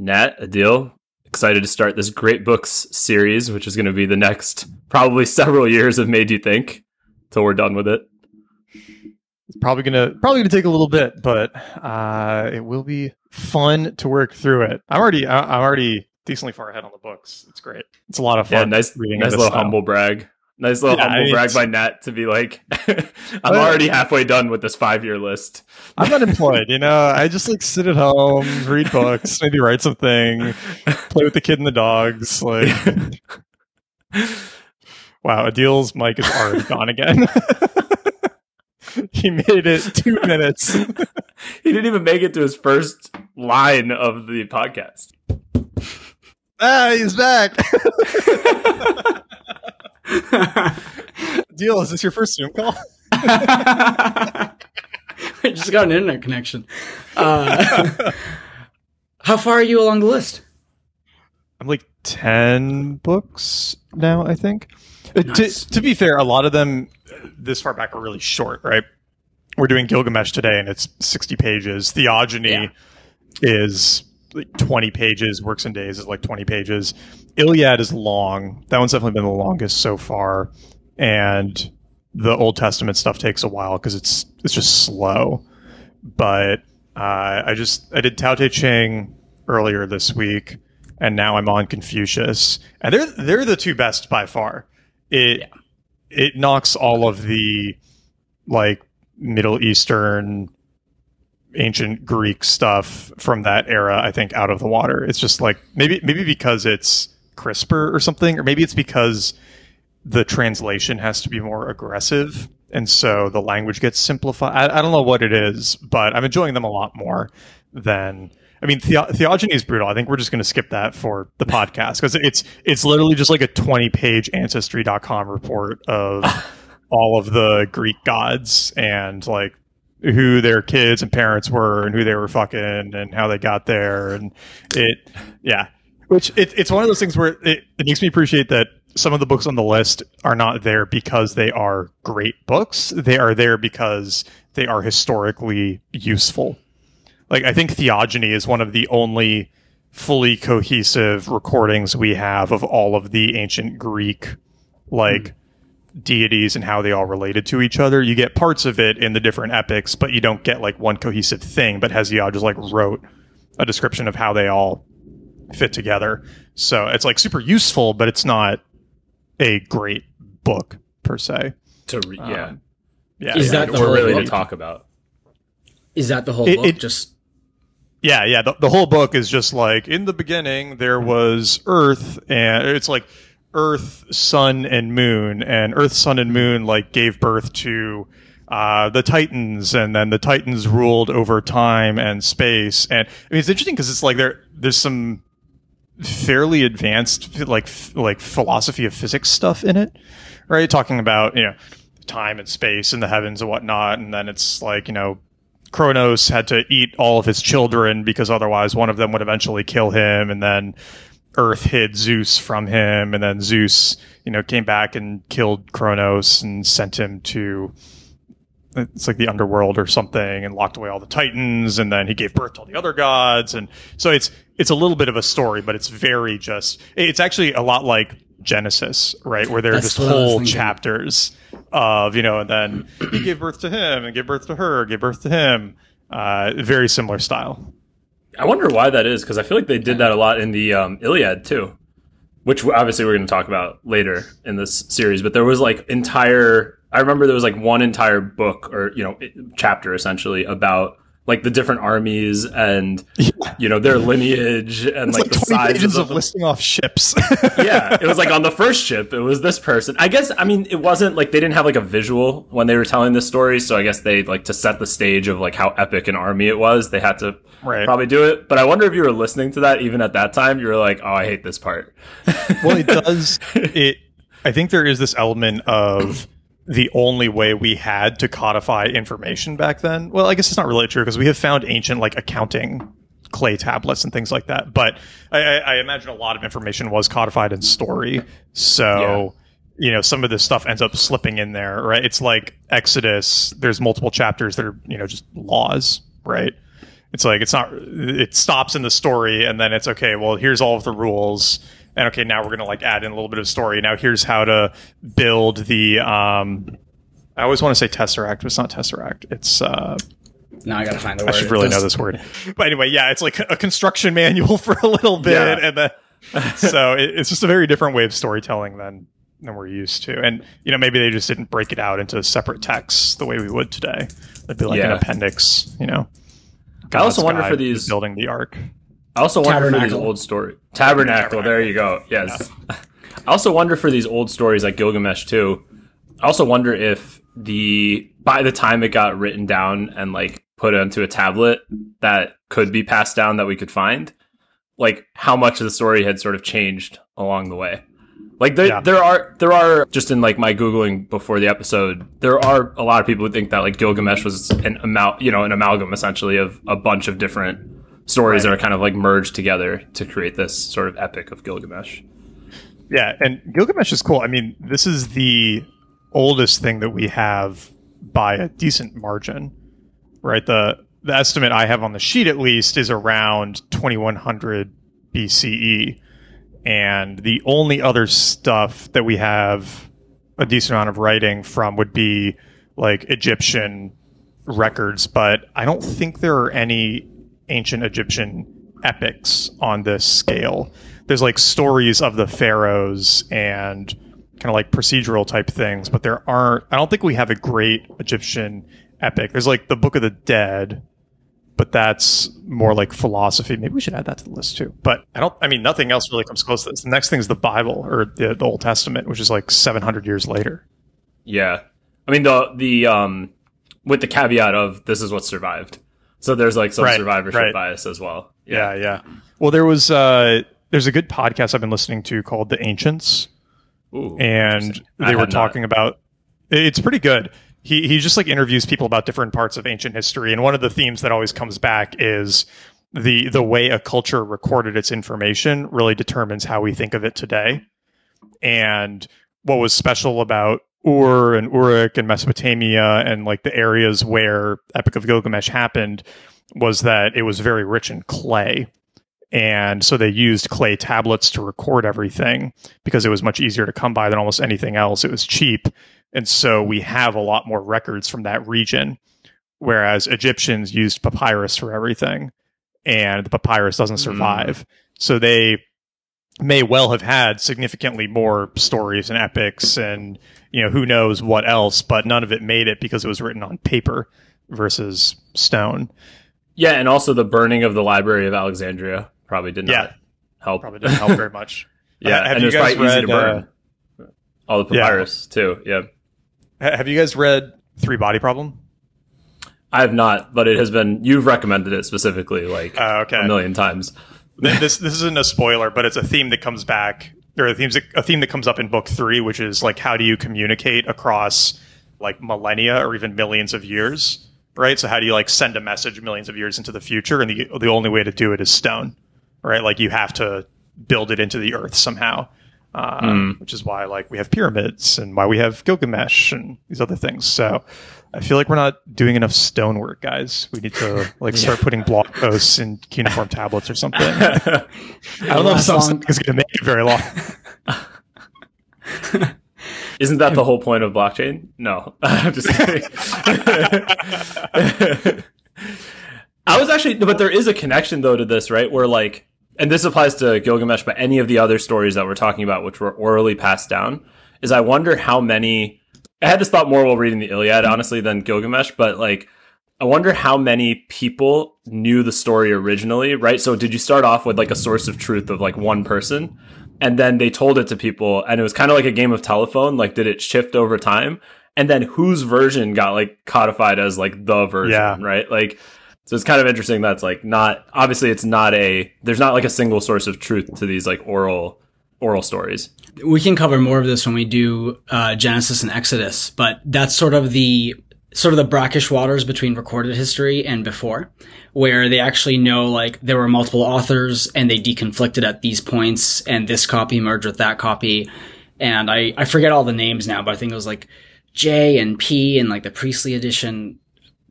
Nat, Adil, excited to start this great books series, which is going to be the next probably several years of Made You Think till we're done with it. It's probably gonna probably gonna take a little bit, but uh, it will be fun to work through it. I'm already I'm already decently far ahead on the books. It's great. It's a lot of fun. Yeah, nice, reading. nice little style. humble brag. Nice little yeah, humble I mean, brag by Nat to be like, I'm already halfway done with this five year list. I'm unemployed, you know. I just like sit at home, read books, maybe write something, play with the kid and the dogs. Like, wow, Adil's mic is already gone again. he made it two minutes. he didn't even make it to his first line of the podcast. Ah, he's back. Deal, is this your first Zoom call? I just got an internet connection. Uh, how far are you along the list? I'm like 10 books now, I think. Uh, nice. To, to, be fair, a lot of them this far back are really short, right? We're doing Gilgamesh today and it's 60 pages. Theogony yeah. is like 20 pages. Works and Days is like 20 pages. Iliad is long. That one's definitely been the longest so far. And the Old Testament stuff takes a while because it's it's just slow. But uh, I just I did Tao Te Ching earlier this week, and now I'm on Confucius, and they're they're the two best by far. It yeah. it knocks all of the like Middle Eastern ancient Greek stuff from that era, I think, out of the water. It's just like maybe maybe because it's crisper or something, or maybe it's because the translation has to be more aggressive, and so the language gets simplified. I, I don't know what it is, but I'm enjoying them a lot more than. I mean, the- theogony is brutal. I think we're just going to skip that for the podcast because it's it's literally just like a 20 page ancestry.com report of all of the Greek gods and like who their kids and parents were and who they were fucking and how they got there and it yeah which it, it's one of those things where it, it makes me appreciate that some of the books on the list are not there because they are great books they are there because they are historically useful like i think theogony is one of the only fully cohesive recordings we have of all of the ancient greek like mm deities and how they all related to each other. You get parts of it in the different epics, but you don't get like one cohesive thing. But Hesiod just like wrote a description of how they all fit together. So it's like super useful, but it's not a great book per se. To re- yeah, um, yeah. Is yeah, that we're really book? to talk about? Is that the whole it, book? It, just yeah, yeah. The, the whole book is just like in the beginning there was Earth, and it's like Earth, Sun, and Moon, and Earth, Sun, and Moon like gave birth to uh, the Titans, and then the Titans ruled over time and space. And I mean, it's interesting because it's like there there's some fairly advanced like like philosophy of physics stuff in it, right? Talking about you know time and space and the heavens and whatnot, and then it's like you know Kronos had to eat all of his children because otherwise one of them would eventually kill him, and then Earth hid Zeus from him, and then Zeus, you know, came back and killed Kronos and sent him to it's like the underworld or something, and locked away all the Titans, and then he gave birth to all the other gods, and so it's it's a little bit of a story, but it's very just it's actually a lot like Genesis, right, where there are just whole chapters of you know, and then he gave birth to him, and gave birth to her, gave birth to him, uh, very similar style. I wonder why that is because I feel like they did that a lot in the um, Iliad too, which obviously we're going to talk about later in this series. But there was like entire. I remember there was like one entire book or you know chapter essentially about like the different armies and yeah. you know their lineage and like, like, the sizes of, of listing off ships. yeah, it was like on the first ship, it was this person. I guess I mean it wasn't like they didn't have like a visual when they were telling this story, so I guess they like to set the stage of like how epic an army it was. They had to right. probably do it. But I wonder if you were listening to that even at that time, you were like, "Oh, I hate this part." well, it does. It. I think there is this element of the only way we had to codify information back then. Well, I guess it's not really true because we have found ancient like accounting clay tablets and things like that. But I, I imagine a lot of information was codified in story. So, yeah. you know, some of this stuff ends up slipping in there, right? It's like Exodus. There's multiple chapters that are, you know, just laws, right? It's like it's not. It stops in the story, and then it's okay. Well, here's all of the rules, and okay, now we're gonna like add in a little bit of story. Now here's how to build the. Um, I always want to say tesseract, but it's not tesseract. It's. Uh, Now I gotta find the I word. should really know this word. But anyway, yeah, it's like a construction manual for a little bit, Yeah. and then so it, it's just a very different way of storytelling than than we're used to. And you know, maybe they just didn't break it out into separate texts the way we would today. It'd be like an appendix, you know. I also wonder for these- building the ark. I also wonder for these old story tabernacle. There you go. Yes. I also wonder for these old stories like Gilgamesh too. I also wonder if the by the time it got written down and like put onto a tablet that could be passed down that we could find, like how much of the story had sort of changed along the way. Like there, Yeah. there are there are just in like my googling before the episode, there are a lot of people who think that like Gilgamesh was an amal you know an amalgam essentially of a bunch of different stories that are kind of like merged together to create this sort of epic of Gilgamesh. Yeah, and Gilgamesh is cool. I mean, this is the oldest thing that we have by a decent margin, right? The the estimate I have on the sheet, at least, is around 2100 BCE, and the only other stuff that we have a decent amount of writing from would be like Egyptian records, but I don't think there are any ancient Egyptian epics on this scale. There's like stories of the pharaohs and kind of like procedural type things, but there aren't. I don't think we have a great Egyptian epic. There's like the Book of the Dead, but that's more like philosophy. Maybe we should add that to the list too. But I don't. I mean, nothing else really comes close to this. The next thing is the Bible or the, the Old Testament, which is like 700 years later. Yeah, I mean the the um with the caveat of this is what survived. So there's like some Right, survivorship right. bias as well. Yeah, yeah. Well, there was uh, there's a good podcast I've been listening to called The Ancients. Ooh, and they were had not. talking about it's pretty good he he just like interviews people about different parts of ancient history and one of the themes that always comes back is the the way a culture recorded its information really determines how we think of it today and what was special about Ur and Uruk and Mesopotamia and like the areas where Epic of Gilgamesh happened was that it was very rich in clay and so they used clay tablets to record everything because it was much easier to come by than almost anything else. It was cheap. And so we have a lot more records from that region, whereas Egyptians used papyrus for everything, and the papyrus doesn't hmm. survive. So they may well have had significantly more stories and epics and you know who knows what else but none of it made it because it was written on paper versus stone Yeah, and also the burning of the Library of Alexandria probably did not Yeah. help. probably didn't help very much yeah, have and you it was guys probably easy to read, burn. All the yeah. papyrus too. Yeah, Have you guys read Three Body Problem? I have not, but it has been. You've recommended it specifically like Uh, okay. a million times. Th- this this isn't a spoiler, but it's a theme that comes back, or a theme a theme that comes up in book three, which is like how do you communicate across like millennia or even millions of years, right? So how do you like send a message millions of years into the future, and the the only way to do it is stone, right? Like you have to build it into the earth somehow. Uh, Which is why, like, we have pyramids and why we have Gilgamesh and these other things. So, I feel like we're not doing enough stonework, guys. We need to like start putting blog posts in cuneiform tablets or something. I don't know if something is going to make it very long. Isn't that the whole point of blockchain? No, I'm just kidding. I was actually, but there is a connection though to this, right? Where like, and this applies to Gilgamesh, but any of the other stories that we're talking about, which were orally passed down, is I wonder how many. I had this thought more while reading the Iliad, honestly, than Gilgamesh, but like, I wonder how many people knew the story originally, right? So did you start off with like a source of truth of like one person? And then they told it to people and it was kind of like a game of telephone. Like, did it shift over time? And then whose version got like codified as like the version, Yeah. right? Like, so it's kind of interesting that's like not, obviously it's not a, there's not like a single source of truth to these like oral, oral stories. we can cover more of this when we do uh, Genesis and Exodus, but that's sort of the sort of the brackish waters between recorded history and before, where they actually know like there were multiple authors and they deconflicted at these points, and this copy merged with that copy, and I I forget all the names now, but I think it was like J and P and like the Priestly edition.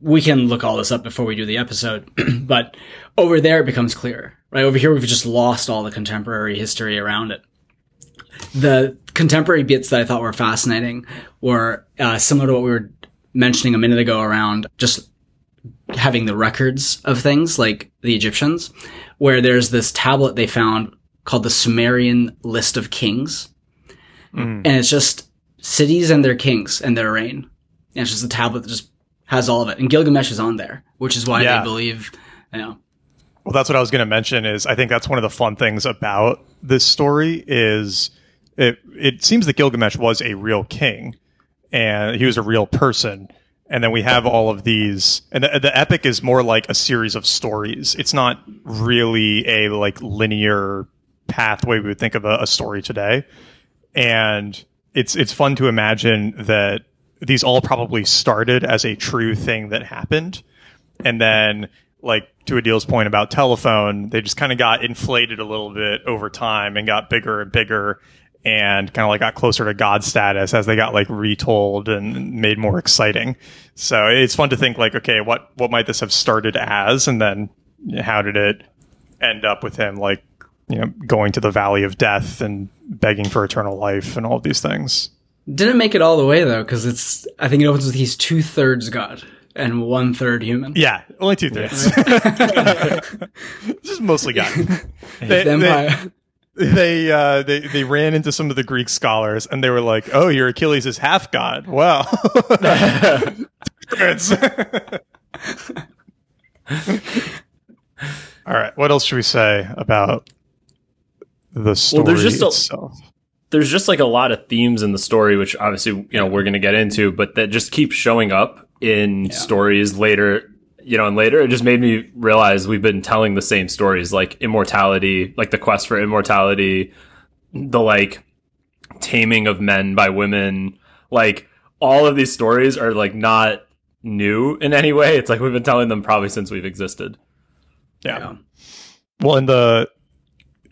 We can look all this up before we do the episode, but over there it becomes clearer, right? Over here we've just lost all the contemporary history around it. The contemporary bits that I thought were fascinating were uh, similar to what we were mentioning a minute ago around just having the records of things like the Egyptians, where there's this tablet they found called the Sumerian List of Kings. Mm. And it's just cities and their kings and their reign. And it's just a tablet that just has all of it. And Gilgamesh is on there, which is why Yeah. they believe, you know. Well, that's what I was going to mention. Is I think that's one of the fun things about this story is it. It seems that Gilgamesh was a real king, and he was a real person. And then we have all of these, and the, the epic is more like a series of stories. It's not really a like linear pathway we would think of a, a story today. And it's it's fun to imagine that these all probably started as a true thing that happened, and then like to Adil's point about telephone, they just kind of got inflated a little bit over time and got bigger and bigger and kind of like got closer to God status as they got like retold and made more exciting. So it's fun to think like, okay, what what might this have started as, and then how did it end up with him like you know going to the valley of death and begging for eternal life and all of these things. Didn't make it all the way though, because it's, I think it opens with he's two thirds God and one third human. Yeah, only two thirds. Just mostly God. They- The they- they uh they they ran into some of the greek scholars and they were like oh your achilles is half god well It's- all right what else should we say about the story there's just a- itself there's just like a lot of themes in the story, which obviously you know we're going to get into, but that just keep showing up in stories later. You know, and later it just made me realize we've been telling the same stories, like immortality, like the quest for immortality, the like taming of men by women, like all of these stories are like not new in any way. It's like we've been telling them probably since we've existed. yeah. Yeah. well and the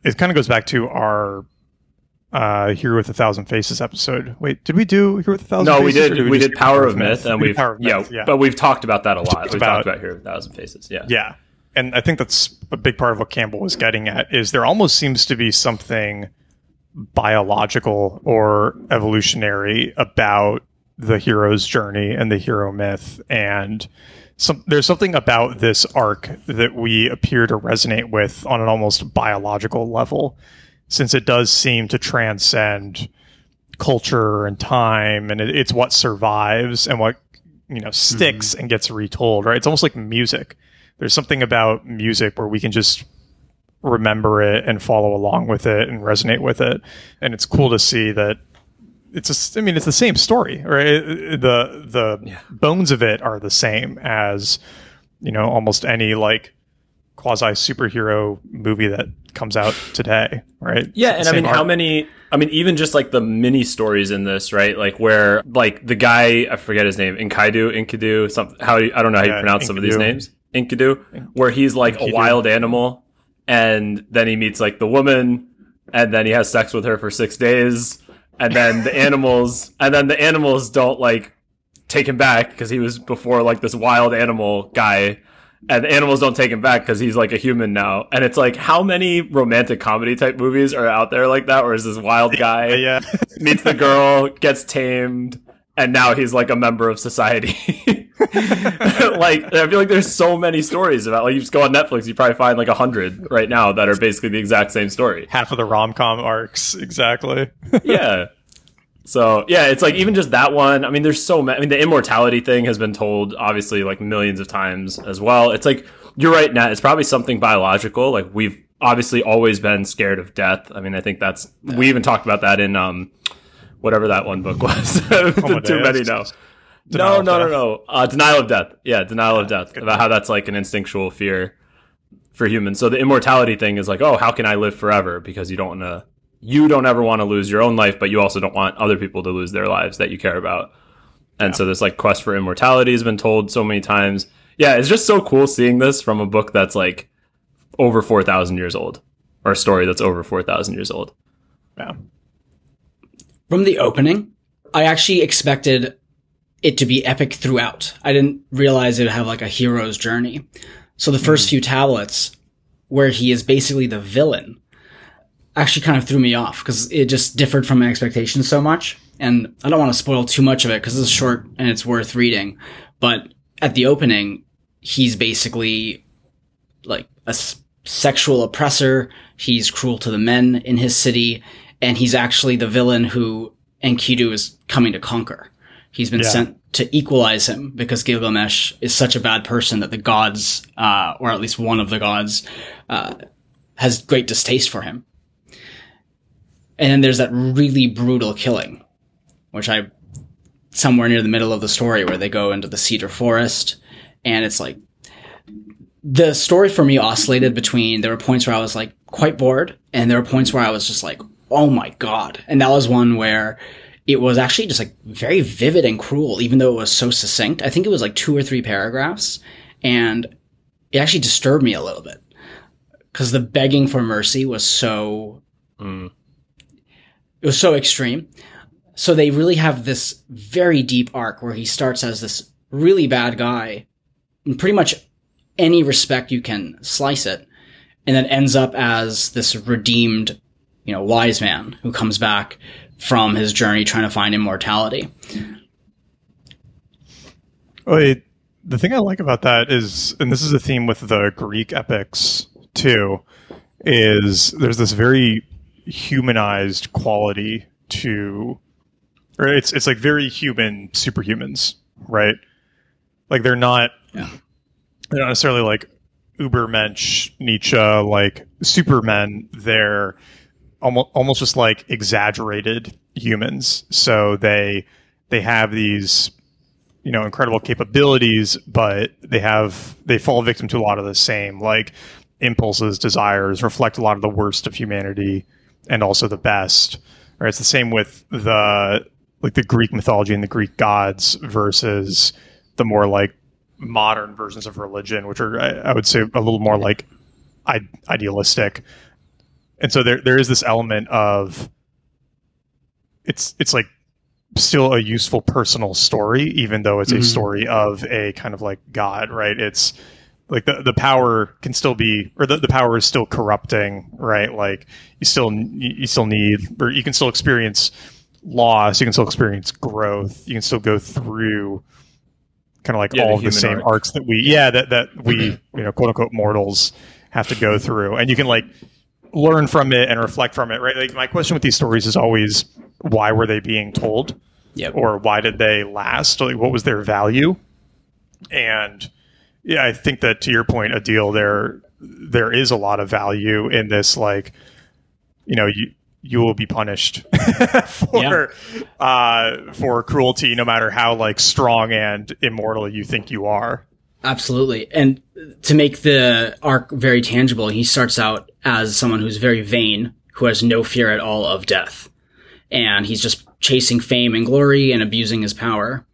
it kind of goes back to our uh hero with a thousand faces episode wait did we do hero with a thousand No, we faces or did. we just did Power of Myth, and we we've Power of yeah, Myth, yeah but we've talked about that a lot. We've about- talked about Hero with a Thousand Faces. Yeah, Yeah. And I think that's a big part of what Campbell was getting at is there almost seems to be something biological or evolutionary about the hero's journey and the hero myth and some, there's something about this arc that we appear to resonate with on an almost biological level since it does seem to transcend culture and time and it, it's what survives and what you know sticks mm-hmm. and gets retold right? It's almost like music. There's something about music where we can just remember it and follow along with it and resonate with it. And it's cool to see that it's a, I mean it's the same story right? The the bones of it are the same as you know almost any like quasi superhero movie that comes out today right Yeah, and I mean, same how many? I mean, even just like the mini stories in this, right? Like where, like the guy, I forget his name, Enkidu, Enkidu, something. How you- I don't know how you Yeah, pronounce some of these names. Enkidu, where he's like a wild animal, and then he meets like the woman, and then he has sex with her for six days, and then the animals, and then the animals don't like take him back because he was before like this wild animal guy and the animals don't take him back because he's like a human now. And it's like, how many romantic comedy type movies are out there like that? Where is this wild guy yeah meets the girl, gets tamed, and now he's like a member of society. like, I feel like there's so many stories about. Like, you just go on Netflix, you probably find like a hundred right now that are basically the exact same story. half of the rom-com arcs exactly yeah. So yeah, it's like even just that one. I mean, there's so many. I mean, the immortality thing has been told obviously like millions of times as well. It's like you're right, Nat. It's probably something biological. Like we've obviously always been scared of death. I mean, I think that's we even talked about that in um whatever that one book was. Too many now. No, no, no, no. Uh, denial of death. Yeah, denial of death. About how that's like an instinctual fear for humans. So the immortality thing is like, oh, how can I live forever? Because you don't want to, you don't ever want to lose your own life, but you also don't want other people to lose their lives that you care about. And so this like quest for immortality has been told so many times. Yeah, it's just so cool seeing this from a book that's like over 4,000 years old or a story that's over 4,000 years old. yeah From the opening, I actually expected it to be epic throughout. I didn't realize it would have like a hero's journey. So the first mm. few tablets, where he is basically the villain, actually kind of threw me off because it just differed from my expectations so much. And I don't want to spoil too much of it because it's short and it's worth reading. But at the opening, he's basically like a s- sexual oppressor. He's cruel to the men in his city, and he's actually the villain who Enkidu is coming to conquer. He's been Yeah. sent to equalize him because Gilgamesh is such a bad person that the gods, uh, or at least one of the gods, uh, has great distaste for him. And then there's that really brutal killing, which I somewhere near the middle of the story where they go into the cedar forest and it's like the story for me oscillated between there were points where I was like quite bored and there were points where I was just like oh my god and that was one where it was actually just like very vivid and cruel even though it was so succinct I think it was like two or three paragraphs and it actually disturbed me a little bit because the begging for mercy was so Mm. It was so extreme. So they really have this very deep arc where he starts as this really bad guy in pretty much any respect you can slice it, and then ends up as this redeemed, you know, wise man who comes back from his journey trying to find immortality. Wait, the thing I like about that is, and this is a theme with the Greek epics too, is there's this very humanized quality to, or it's it's like very human superhumans, right? Like they're not, Yeah. they're not necessarily like Ubermensch, Nietzsche, like supermen. They're almost almost just like exaggerated humans. So they they have these you know incredible capabilities but they have they fall victim to a lot of the same like impulses desires reflect a lot of the worst of humanity and also the best right it's the same with the like the greek mythology and the greek gods versus the more like modern versions of religion which are i, I would say a little more like I- idealistic and so there there is this element of it's it's like still a useful personal story, even though it's a Mhm. story of a kind of like God, right? It's like the, the power can still be, or the, the power is still corrupting, right? Like you still, you still need, or you can still experience loss, you can still experience growth, you can still go through kind of like Yeah, the all of the same arc. arcs that we, yeah, that, that we, you know, quote unquote mortals have to go through. And you can like learn from it and reflect from it, right? Like my question with these stories is always, why were they being told? Yep. or why did they last? Like, what was their value? And yeah, I think that to your point, Adil, there there is a lot of value in this. Like, you know, you you will be punished for uh, for cruelty, no matter how like strong and immortal you think you are. Absolutely. And to make the arc very tangible, he starts out as someone who's very vain, who has no fear at all of death. And he's just chasing fame and glory and abusing his power.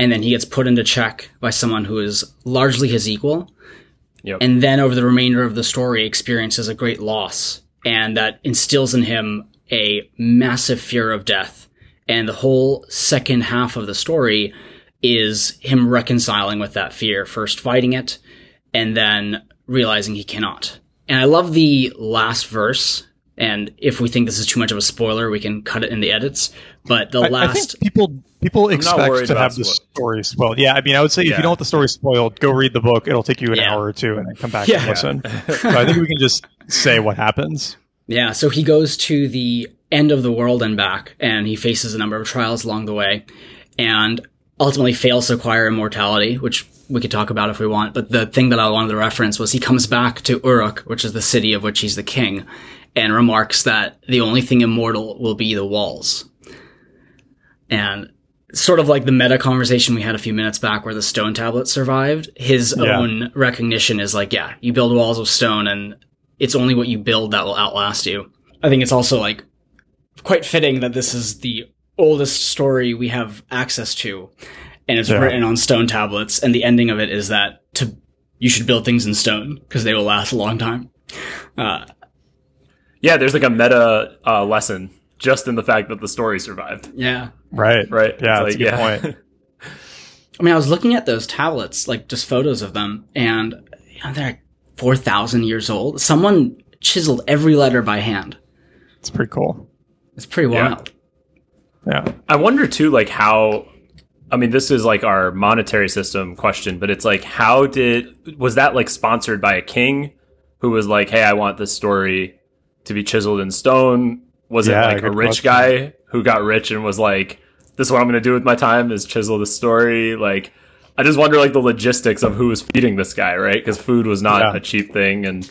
And then he gets put into check by someone who is largely his equal. Yep. And then over the remainder of the story experiences a great loss. And that instills in him a massive fear of death. And the whole second half of the story is him reconciling with that fear, first fighting it, and then realizing he cannot. And I love the last verse. And if we think this is too much of a spoiler, we can cut it in the edits. But the I- I, last, think people people expect to have the spo- story spoiled. Yeah, I mean, I would say if you don't want the story spoiled, go read the book. It'll take you an Yeah. hour or two, and then come back Yeah. and listen. so I think we can just say what happens. yeah, so he goes to the end of the world and back, and he faces a number of trials along the way, and ultimately fails to acquire immortality, which we could talk about if we want. But the thing that I wanted to reference was he comes back to Uruk, which is the city of which he's the king, and remarks that the only thing immortal will be the walls. And sort of like the meta conversation we had a few minutes back where the stone tablet survived, his Yeah. own recognition is like, yeah, you build walls of stone and it's only what you build that will outlast you. I think it's also like quite fitting that this is the oldest story we have access to and it's Yeah. written on stone tablets and the ending of it is that to you should build things in stone because they will last a long time. Uh, Yeah, there's like a meta uh, lesson just in the fact that the story survived. yeah. Right. Right? Yeah, It's that's a good point. I mean, I was looking at those tablets, like just photos of them, and you know, they're like 4,000 years old. Someone chiseled every letter by hand. It's pretty cool. It's pretty Yeah. wild. Yeah. I wonder too, like how. I mean, this is like our monetary system question, but it's like, how did was that like sponsored by a king who was like, "Hey, I want this story to be chiseled in stone"? Was Yeah, it like a good rich question. guy who got rich and was like, "This is what I'm going to do with my time is chisel the story"? Like, I just wonder like the logistics of who was feeding this guy, right? Because food was not Yeah. a cheap thing, and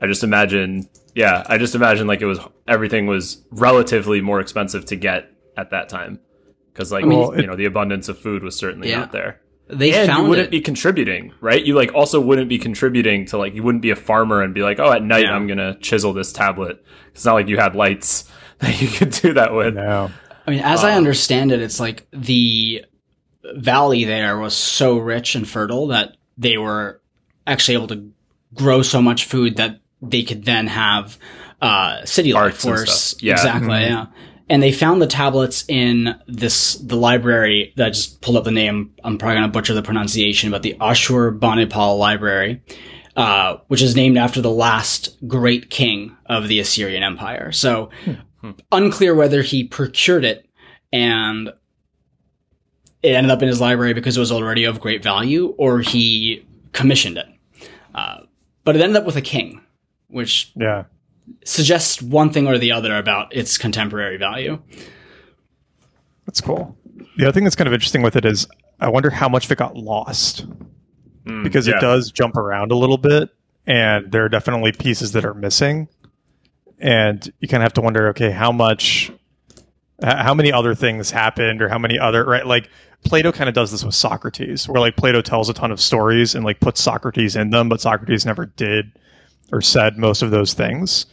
I just imagine, yeah, I just imagine like it was everything was relatively more expensive to get at that time because like mean, you it- know the abundance of food was certainly Yeah. not there. They and you wouldn't it. be contributing, right? You like also wouldn't be contributing to like you wouldn't be a farmer and be like, oh, at night Yeah. I'm gonna chisel this tablet. It's not like you had lights that you could do that with. No. I mean, as I Um, understand it, it's like the valley there was so rich and fertile that they were actually able to grow so much food that they could then have uh, city life Arts and force. stuff. Yeah. Exactly. Mhm. Yeah. And they found the tablets in this the library that I just pulled up the name. I'm probably gonna butcher the pronunciation, but the Ashurbanipal Library, uh, which is named after the last great king of the Assyrian Empire. So unclear whether he procured it and it ended up in his library because it was already of great value, or he commissioned it. Uh, but it ended up with a king, which Yeah. Suggests one thing or the other about its contemporary value. That's cool. The other thing that's kind of interesting with it is I wonder how much of it got lost Mm, because yeah. it does jump around a little bit and there are definitely pieces that are missing. And you kind of have to wonder, okay, how much, how many other things happened or how many other, right? Like Plato kind of does this with Socrates, where like Plato tells a ton of stories and like puts Socrates in them, but Socrates never did or said most of those things.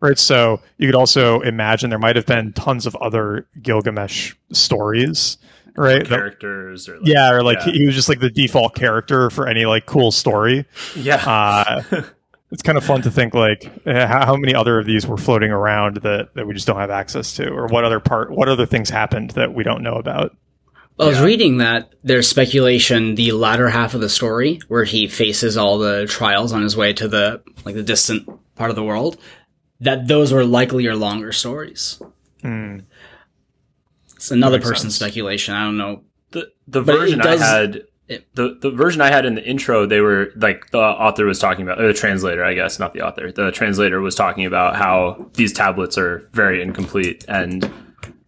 Right. So you could also imagine there might have been tons of other Gilgamesh stories, right? that- characters or like, yeah, or like yeah. he was just like the default character for any like cool story. yeah. Uh, it's kind of fun to think like eh, how, how many other of these were floating around that, that we just don't have access to, or what other part, what other things happened that we don't know about. I was Yeah. reading that there's speculation the latter half of the story where he faces all the trials on his way to the like the distant part of the world that those were likely are longer stories. Hmm. It's another person's sense. speculation. I don't know. the the But version does- I had it- the the version I had in the intro, they were like the author was talking about or the translator, I guess, not the author. The translator was talking about how these tablets are very incomplete and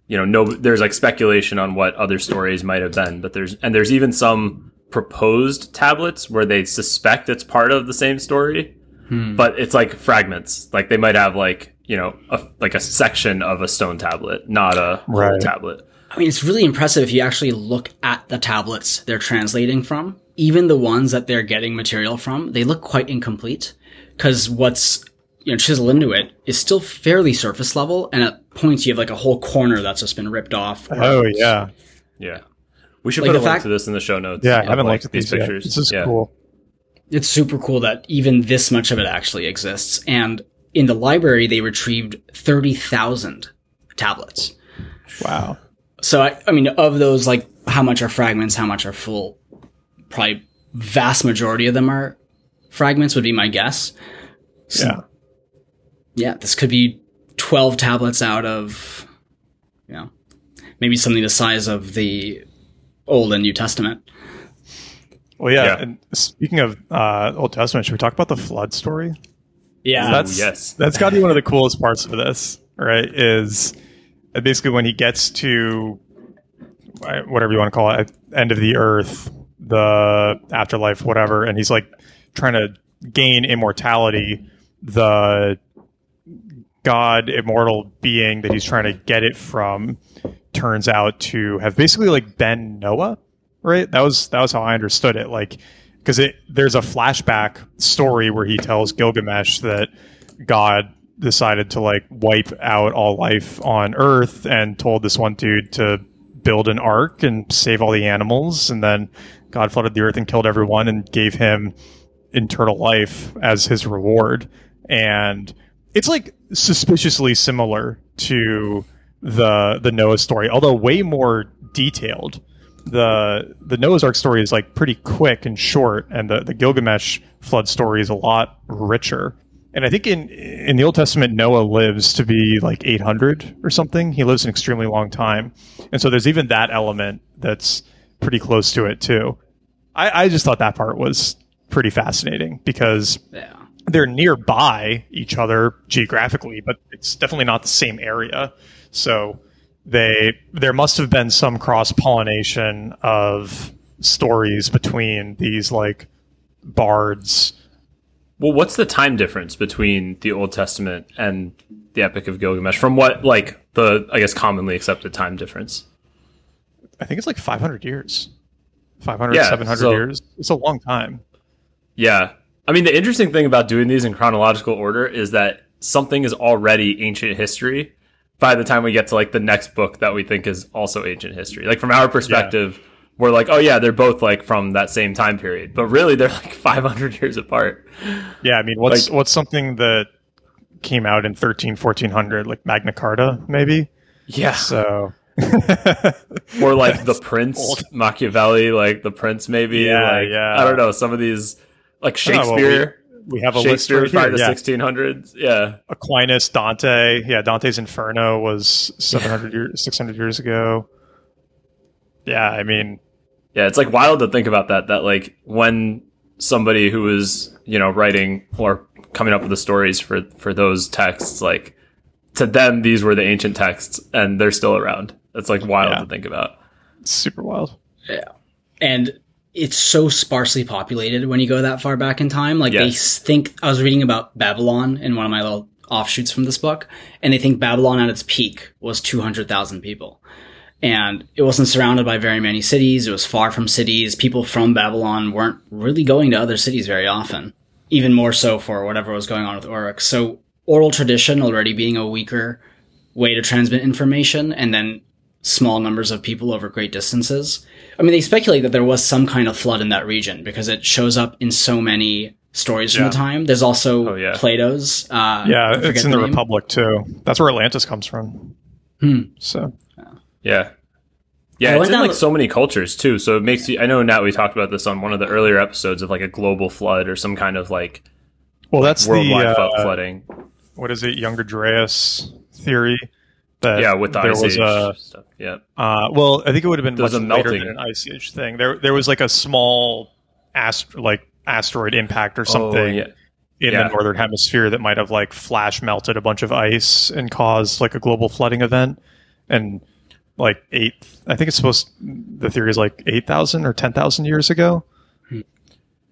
you know, no there's like speculation on what other stories might have been, but there's and there's even some proposed tablets where they suspect it's part of the same story, Hmm. but it's like fragments. Like they might have like, you know, a, like a section of a stone tablet, not a Right. tablet. I mean, it's really impressive if you actually look at the tablets they're translating from. Even the ones that they're getting material from, they look quite incomplete because what's you know chisel into it is still fairly surface level, and at points you have like a whole corner that's just been ripped off. or- Oh yeah, Yeah. We should Like put a the link fact- to this in the show notes. yeah. I haven't like, looked these, pictures. This is yeah. cool. It's super cool that even this much of it actually exists. And in the library, they retrieved thirty thousand tablets. Wow. So I, I mean, of those, like how much are fragments, how much are full? Probably vast majority of them are fragments. Would be my guess. So, Yeah. Yeah, this could be 12 tablets out of, you know, maybe something the size of the Old and New Testament. Well, yeah. Yeah. And speaking of uh, Old Testament, should we talk about the flood story? Yeah. that's yes. that's got to be one of the coolest parts of this, right? Is uh, basically when he gets to whatever you want to call it, end of the earth, the afterlife, whatever, and he's like trying to gain immortality. The god immortal being that he's trying to get it from turns out to have basically like been Noah, right? That was that was how I understood it. Like because it there's a flashback story where he tells Gilgamesh that God decided to like wipe out all life on Earth and told this one dude to build an ark and save all the animals, and then God flooded the earth and killed everyone and gave him eternal life as his reward. And it's like suspiciously similar to the the Noah story, although way more detailed the the Noah's Ark story is like pretty quick and short, and the the Gilgamesh flood story is a lot richer. And I think in in the Old Testament, Noah lives to be like 800 or something. He lives an extremely long time, and so there's even that element that's pretty close to it too. I, I just thought that part was pretty fascinating because Yeah. They're nearby each other geographically, but it's definitely not the same area. So they there must have been some cross pollination of stories between these like bards. Well, what's the time difference between the Old Testament and the Epic of Gilgamesh? From what, like, the, I guess, commonly accepted time difference? I think it's like 500 years. 500, Yeah, 700 so- years. It's a long time. Yeah. I mean, the interesting thing about doing these in chronological order is that something is already ancient history by the time we get to like the next book that we think is also ancient history. Like from our perspective, we're like, oh yeah, they're both like from that same time period, but really they're like 500 years apart. Yeah, I mean, what's Like- what's something that came out in 13 1400 like Magna Carta maybe? Yeah. So or like the Prince, Machiavelli, like the Prince, maybe. Yeah, like, yeah. I don't know. Some of these, like Oh, well, we- Shakespeare. we have a Shakespeare was list right by here. the yeah. 1600s. Yeah. Aquinas, Dante. Yeah, Dante's Inferno was 700 years, 600 years ago. Yeah, I mean, Yeah, it's like wild to think about that. That like when somebody who was you know writing or coming up with the stories for for those texts, like to them these were the ancient texts, and they're still around. It's like wild Yeah. to think about. it's super wild. Yeah, and it's so sparsely populated when you go that far back in time. Like they Yes. s- think I was reading about Babylon in one of my little offshoots from this book, and they think Babylon at its peak was two hundred thousand people, and it wasn't surrounded by very many cities. It was far from cities. People from Babylon weren't really going to other cities very often. Even more so for whatever was going on with Uruk. So oral tradition already being a weaker way to transmit information, and then small numbers of people over great distances. I mean, they speculate that there was some kind of flood in that region because it shows up in so many stories from the time. There's also Oh, yeah. Plato's. Uh, Yeah, it's in the name. Republic too. That's where Atlantis comes from. Hmm. So Yeah. Yeah, it's in like the- so many cultures too. So it makes you. I know Nat, we talked about this on one of the earlier episodes of like a global flood or some kind of like well, that's worldwide flood uh, flooding. what is it, Younger Dryas theory? That Yeah, with the there ice was age a stuff. Yeah. Uh, well, I think it would have been There was much a later melting. than an ice age thing. There, there was like a small ast- like asteroid impact or something Oh, yeah. in Yeah. the northern hemisphere that might have like flash melted a bunch of ice and caused like a global flooding event. And like eight, I think it's supposed. The theory is like eight thousand or ten thousand years ago.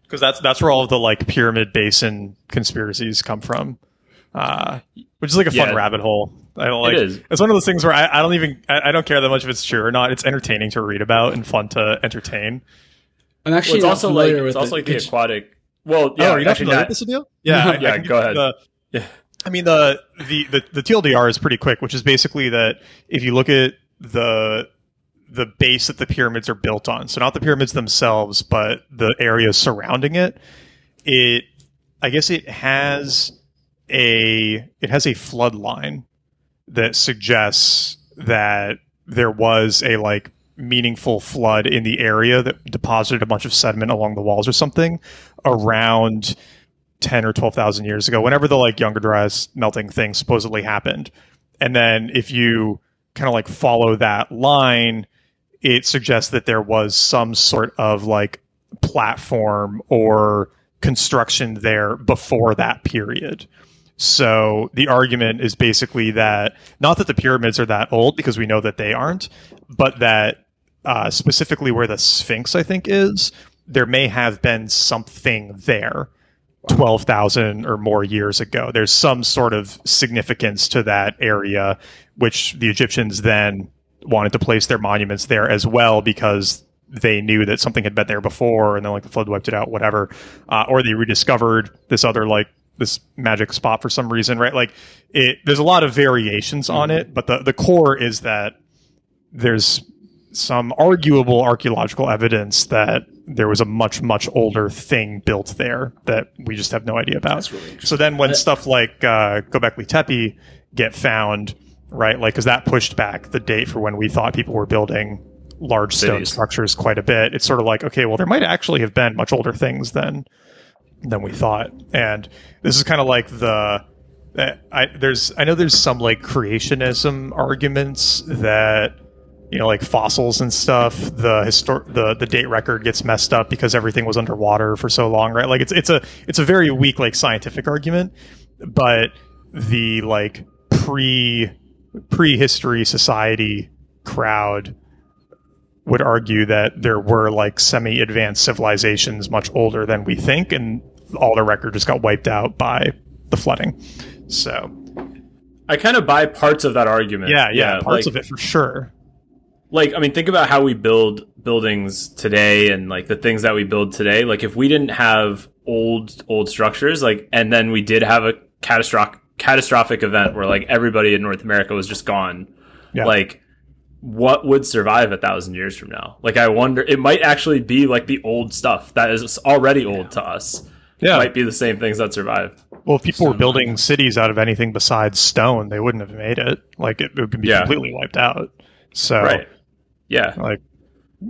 Because that's that's where all of the like pyramid basin conspiracies come from, uh, which is like a fun Yeah. rabbit hole. I don't like. It is. It's one of those things where I, I don't even I, I don't care that much if it's true or not. It's entertaining to read about and fun to entertain. I'm Well, actually it's not also like familiar it's with also the- like the could you- aquatic. Well, oh, yeah, oh, are you actually familiar not. with this deal? Yeah, I- I Yeah, go ahead. the- Yeah. I mean the, the the the TLDR is pretty quick, which is basically that if you look at the the base that the pyramids are built on, so not the pyramids themselves, but the area surrounding it, it I guess it has a it has a flood line that suggests that there was a like meaningful flood in the area that deposited a bunch of sediment along the walls or something around 10 or 12,000 years ago, whenever the like Younger Dryas melting thing supposedly happened. And then if you kind of like follow that line, it suggests that there was some sort of like platform or construction there before that period. So the argument is basically that not that the pyramids are that old because we know that they aren't, but that uh, specifically where the Sphinx, I think, is, there may have been something there 12,000 or more years ago. There's some sort of significance to that area, which the Egyptians then wanted to place their monuments there as well because they knew that something had been there before and then like the flood wiped it out, whatever. Uh, or they rediscovered this other like this magic spot for some reason, right? Like it, there's a lot of variations on it, but the, the core is that there's some arguable archaeological evidence that there was a much much older thing built there that we just have no idea about. so then when stuff like uh, Gobekli Tepe get found, right? Like because that pushed back the date for when we thought people were building large stone Cities. structures quite a bit. It's sort of like, okay, well, there might actually have been much older things than than we thought. And this is kind of like the I there's I know there's some like creationism arguments that you know like fossils and stuff the histor- the the date record gets messed up because everything was underwater for so long right like it's it's a it's a very weak like scientific argument but the like pre prehistory society crowd would argue that there were like semi advanced civilizations much older than we think and all the record just got wiped out by the flooding so I kind of buy parts of that argument. yeah yeah, parts like, of it for sure like I mean, think about how we build buildings today, and like the things that we build today. Like if we didn't have old old structures, like and then we did have a catastrophic catastrophic event where like everybody in North America was just gone, Yeah. like what would survive a thousand years from now? Like I wonder, it might actually be like the old stuff that is already old to us. yeah Might be the same things that survive. Well, if people were building lines. cities out of anything besides stone, they wouldn't have made it. Like it, would be Yeah. completely wiped out. So, Right. Yeah. like,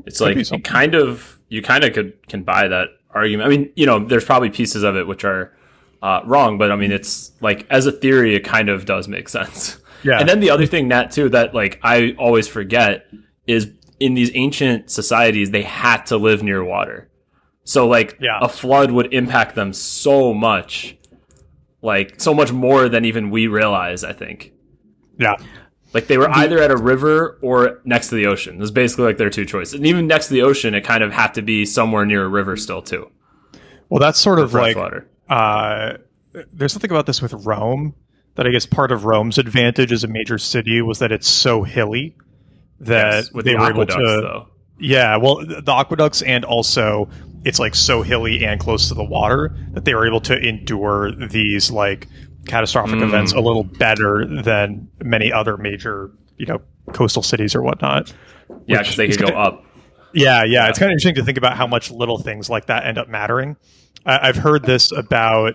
It's like it kind of you kind of could can buy that argument. I mean, you know, there's probably pieces of it which are uh, wrong, but I mean, it's like as a theory, it kind of does make sense. Yeah, And then the other thing, Nat, too, that like I always forget is in these ancient societies, they had to live near water. So like Yeah. a flood would impact them so much, like so much more than even we realize. I think. yeah, Like they were either at a river or next to the ocean. It was basically like their two choices. And even next to the ocean, it kind of had to be somewhere near a river still too. well, that's sort of like uh, there's something about this with Rome that I guess part of Rome's advantage as a major city was that it's so hilly that Yes, with they the were able to. though. Yeah, well, the aqueducts and also it's like so hilly and close to the water that they were able to endure these like catastrophic Mm. events a little better than many other major, you know, coastal cities or whatnot. Yeah, because they could go kinda- up. Yeah, yeah, it's kind of interesting to think about how much little things like that end up mattering. I- I've heard this about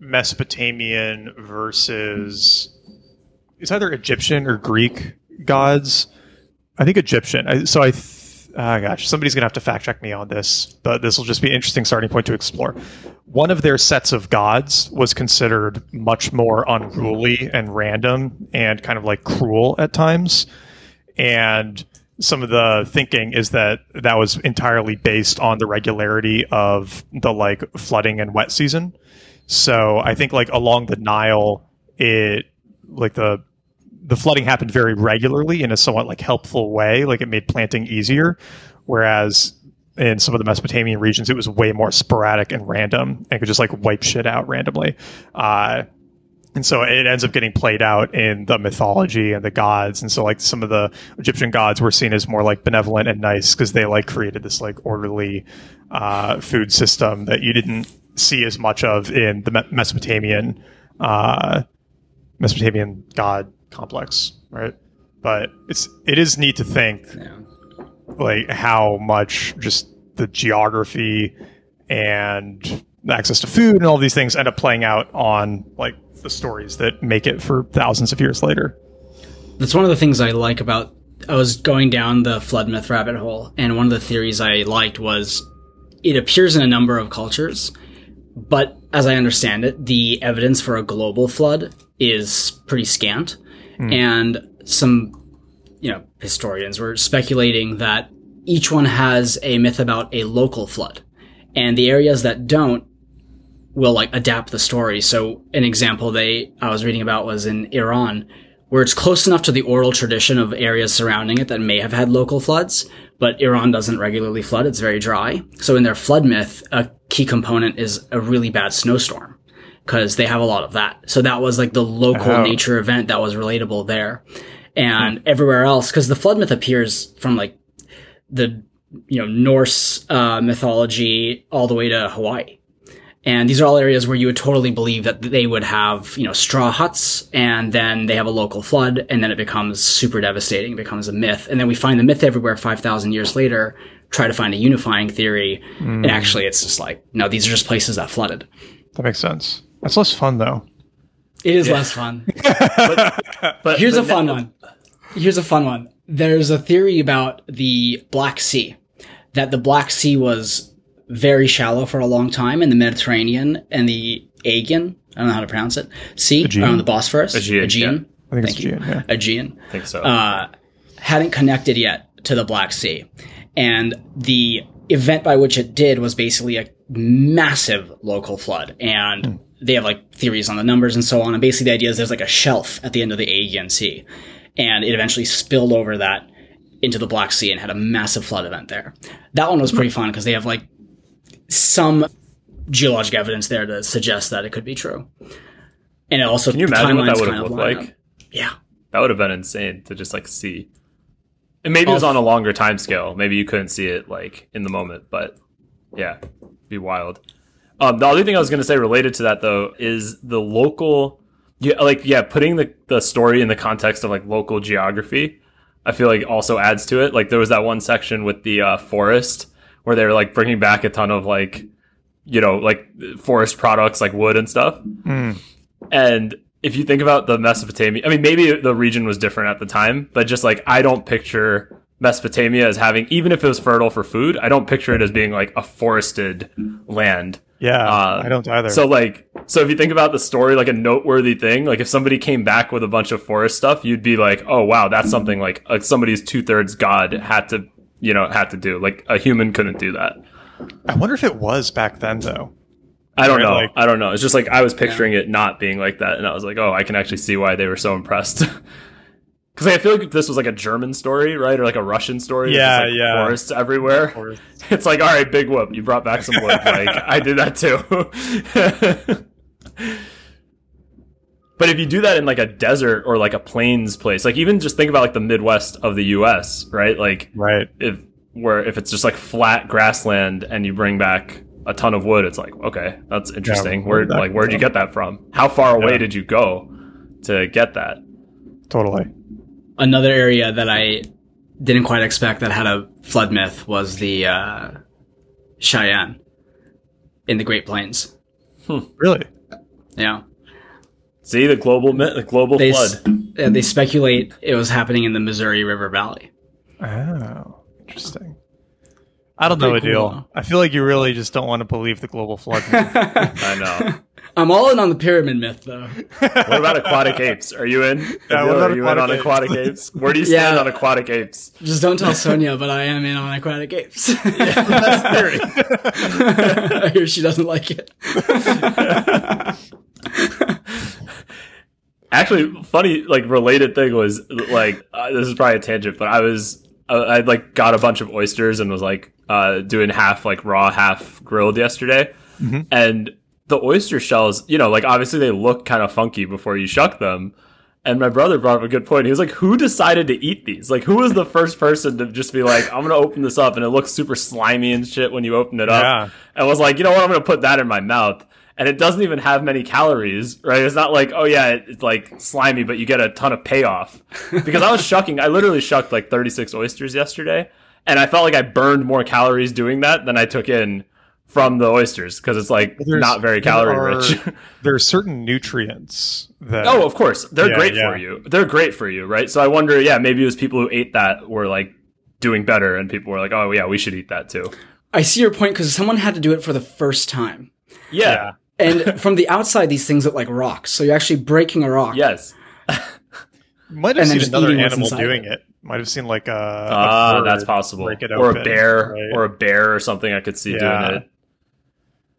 Mesopotamian versus it's either Egyptian or Greek gods. I think Egyptian. I, so I, th- ah, gosh, somebody's gonna have to fact check me on this, but this will just be an interesting starting point to explore. One of their sets of gods was considered much more unruly and random and kind of like cruel at times, and some of the thinking is that that was entirely based on the regularity of the like flooding and wet season. So I think like along the Nile, it like the the flooding happened very regularly in a somewhat like helpful way. Like it made planting easier, whereas in some of the Mesopotamian regions, it was way more sporadic and random and could just like wipe shit out randomly. Uh, and so it ends up getting played out in the mythology and the gods. And so like some of the Egyptian gods were seen as more like benevolent and nice because they like created this like orderly uh, food system that you didn't see as much of in the Mesopotamian uh, Mesopotamian god complex, right? But it's it is neat to think Yeah. like how much just the geography and the access to food and all these things end up playing out on like the stories that make it for thousands of years later. That's one of the things I like about. I was going down the flood myth rabbit hole, and one of the theories I liked was it appears in a number of cultures, but as I understand it, the evidence for a global flood is pretty scant. Hmm. And some, you know, historians were speculating that each one has a myth about a local flood. And the areas that don't will like adapt the story. So an example they I was reading about was in Iran, where it's close enough to the oral tradition of areas surrounding it that may have had local floods, but Iran doesn't regularly flood, it's very dry. So in their flood myth, a key component is a really bad snowstorm. Because they have a lot of that. So that was like the local Oh. nature event that was relatable there. And everywhere else, because the flood myth appears from like the you know Norse uh, mythology all the way to Hawaii. And these are all areas where you would totally believe that they would have, you know, straw huts and then they have a local flood and then it becomes super devastating, becomes a myth. And then we find the myth everywhere 5,000 years later, try to find a unifying theory. And hmm. actually it's just like, no, these are just places that flooded. That makes sense. That's less fun though. It is less fun. But Here's but a fun one. Here's a fun one. there's a theory about the Black Sea, that the Black Sea was very shallow for a long time in the Mediterranean and the Aegean, I don't know how to pronounce it, sea Aegean. around the Bosphorus. Aegean, Aegean. I think it's Thank you. Aegean, yeah. Aegean. I think so. uh, hadn't connected yet to the Black Sea. And the event by which it did was basically a massive local flood. And they have like theories on the numbers and so on. And basically the idea is there's like a shelf at the end of the Aegean Sea. And it eventually spilled over that into the Black Sea and had a massive flood event there. That one was pretty fun because they have like some geologic evidence there to suggest that it could be true. And it also, Can you imagine what that would have looked like? up. Yeah. That would have been insane to just like see. And maybe it was Oh. on a longer time scale. Maybe you couldn't see it like in the moment, but yeah, be wild. Um, the other thing I was going to say related to that though is the local, yeah, like yeah, putting the the story in the context of like local geography. I feel like also adds to it. Like there was that one section with the uh, forest where they were like bringing back a ton of like, you know, like forest products like wood and stuff. And if you think about the Mesopotamia, I mean, maybe the region was different at the time, but just like I don't picture Mesopotamia as having, even if it was fertile for food, I don't picture it as being like a forested land. Yeah, Uh, I don't either. So like, so if you think about the story, like a noteworthy thing, like if somebody came back with a bunch of forest stuff, you'd be like, oh wow, that's something like, like somebody's two thirds god had to, you know, had to do. Like a human couldn't do that. I wonder if it was back then, though. I don't know. like- I don't know. It's just like I was picturing it not being like that, and I was like, oh, I can actually see why they were so impressed. Because I feel like this was like a German story, right, or like a Russian story. Yeah, just, like, yeah. Forests everywhere. It's like, all right, big whoop, you brought back some wood. like I did that too. But if you do that in like a desert or like a plains place, like even just think about like the Midwest of the U.S., right? Like Right. if where if it's just like flat grassland and you bring back a ton of wood, it's like okay, that's interesting. where where that like where'd you get that from? How far away Yeah. did you go to get that? Totally. another area that I didn't quite expect that had a flood myth was the uh, Cheyenne in the Great Plains. Really? Hmm. Yeah, See the global the global they flood. s- they speculate it was happening in the Missouri River Valley. Oh, interesting. I don't know, Pretty Adil. cool. I feel like you really just don't want to believe the global flood. myth. I know. I'm all in on the pyramid myth though. What about aquatic apes? Are you in? Yeah, what Adil, about are you in on aquatic aquatic apes? Where do you stand Yeah. on aquatic apes? Just don't tell Sonia, but I am in on aquatic apes. That's Theory. I hear she doesn't like it. Actually, funny like related thing was like uh, this is probably a tangent, but I was uh, I like got a bunch of oysters and was like uh, doing half like raw, half grilled yesterday, and the oyster shells, you know, like obviously they look kind of funky before you shuck them. And my brother brought up a good point. He was like, "Who decided to eat these? Like, who was the first person to just be like, I'm gonna open this up, and it looks super slimy and shit when you open it up." Yeah. and was like, you know what, I'm gonna put that in my mouth. And it doesn't even have many calories, right? It's not like, oh yeah, it's like slimy, but you get a ton of payoff. Because I was shucking, I literally shucked like 36 oysters yesterday, and I felt like I burned more calories doing that than I took in from the oysters because it's like There's- not very there calorie are- rich. There are certain nutrients that. oh, of course, they're Yeah, great yeah. for you. They're great for you, right? So I wonder, yeah, maybe it was people who ate that were like doing better, and people were like, oh yeah, we should eat that too. I see your point because someone had to do it for the first time. Yeah. And from the outside, these things look like rocks. So you're actually breaking a rock. Yes. Might have and seen another animal doing it. it. Might have seen like a. a Ah, bird that's possible. break it Or a bear, right? or a bear or something. I could see Yeah. doing it.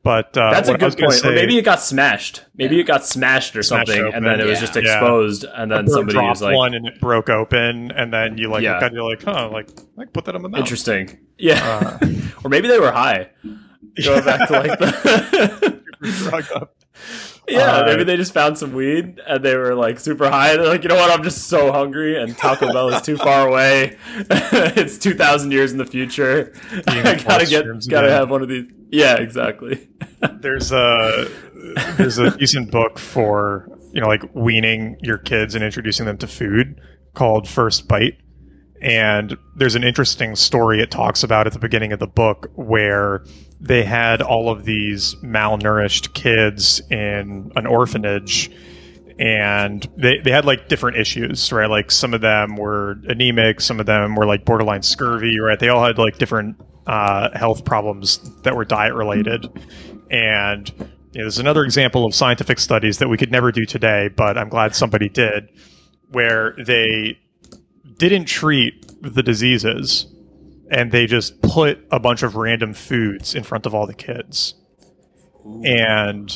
But uh, That's a what I was good gonna point. or maybe it got smashed. Maybe it got smashed or Smashed something, open, and then it was yeah. just Yeah. exposed, and then somebody dropped was like, one and it broke open, and then you like Yeah. look at it, you're like, huh, like I put that on my mouth. "Interesting." Yeah. Uh, or maybe they were high. Going back to like the. Drug up. yeah, Uh, maybe they just found some weed and they were like super high. They're like, you know what? I'm just so hungry, and Taco Bell is too far away. it's two thousand years in the future. I gotta get, gotta again. have one of these. Yeah, exactly. there's a there's a decent book for you know like weaning your kids and introducing them to food called First Bite. And there's an interesting story it talks about at the beginning of the book where they had all of these malnourished kids in an orphanage and they, they had like different issues, right? Like some of them were anemic, some of them were like borderline scurvy, right? They all had like different uh, health problems that were diet related. And you know, there's another example of scientific studies that we could never do today, but I'm glad somebody did, where they didn't treat the diseases and they just put a bunch of random foods in front of all the kids. And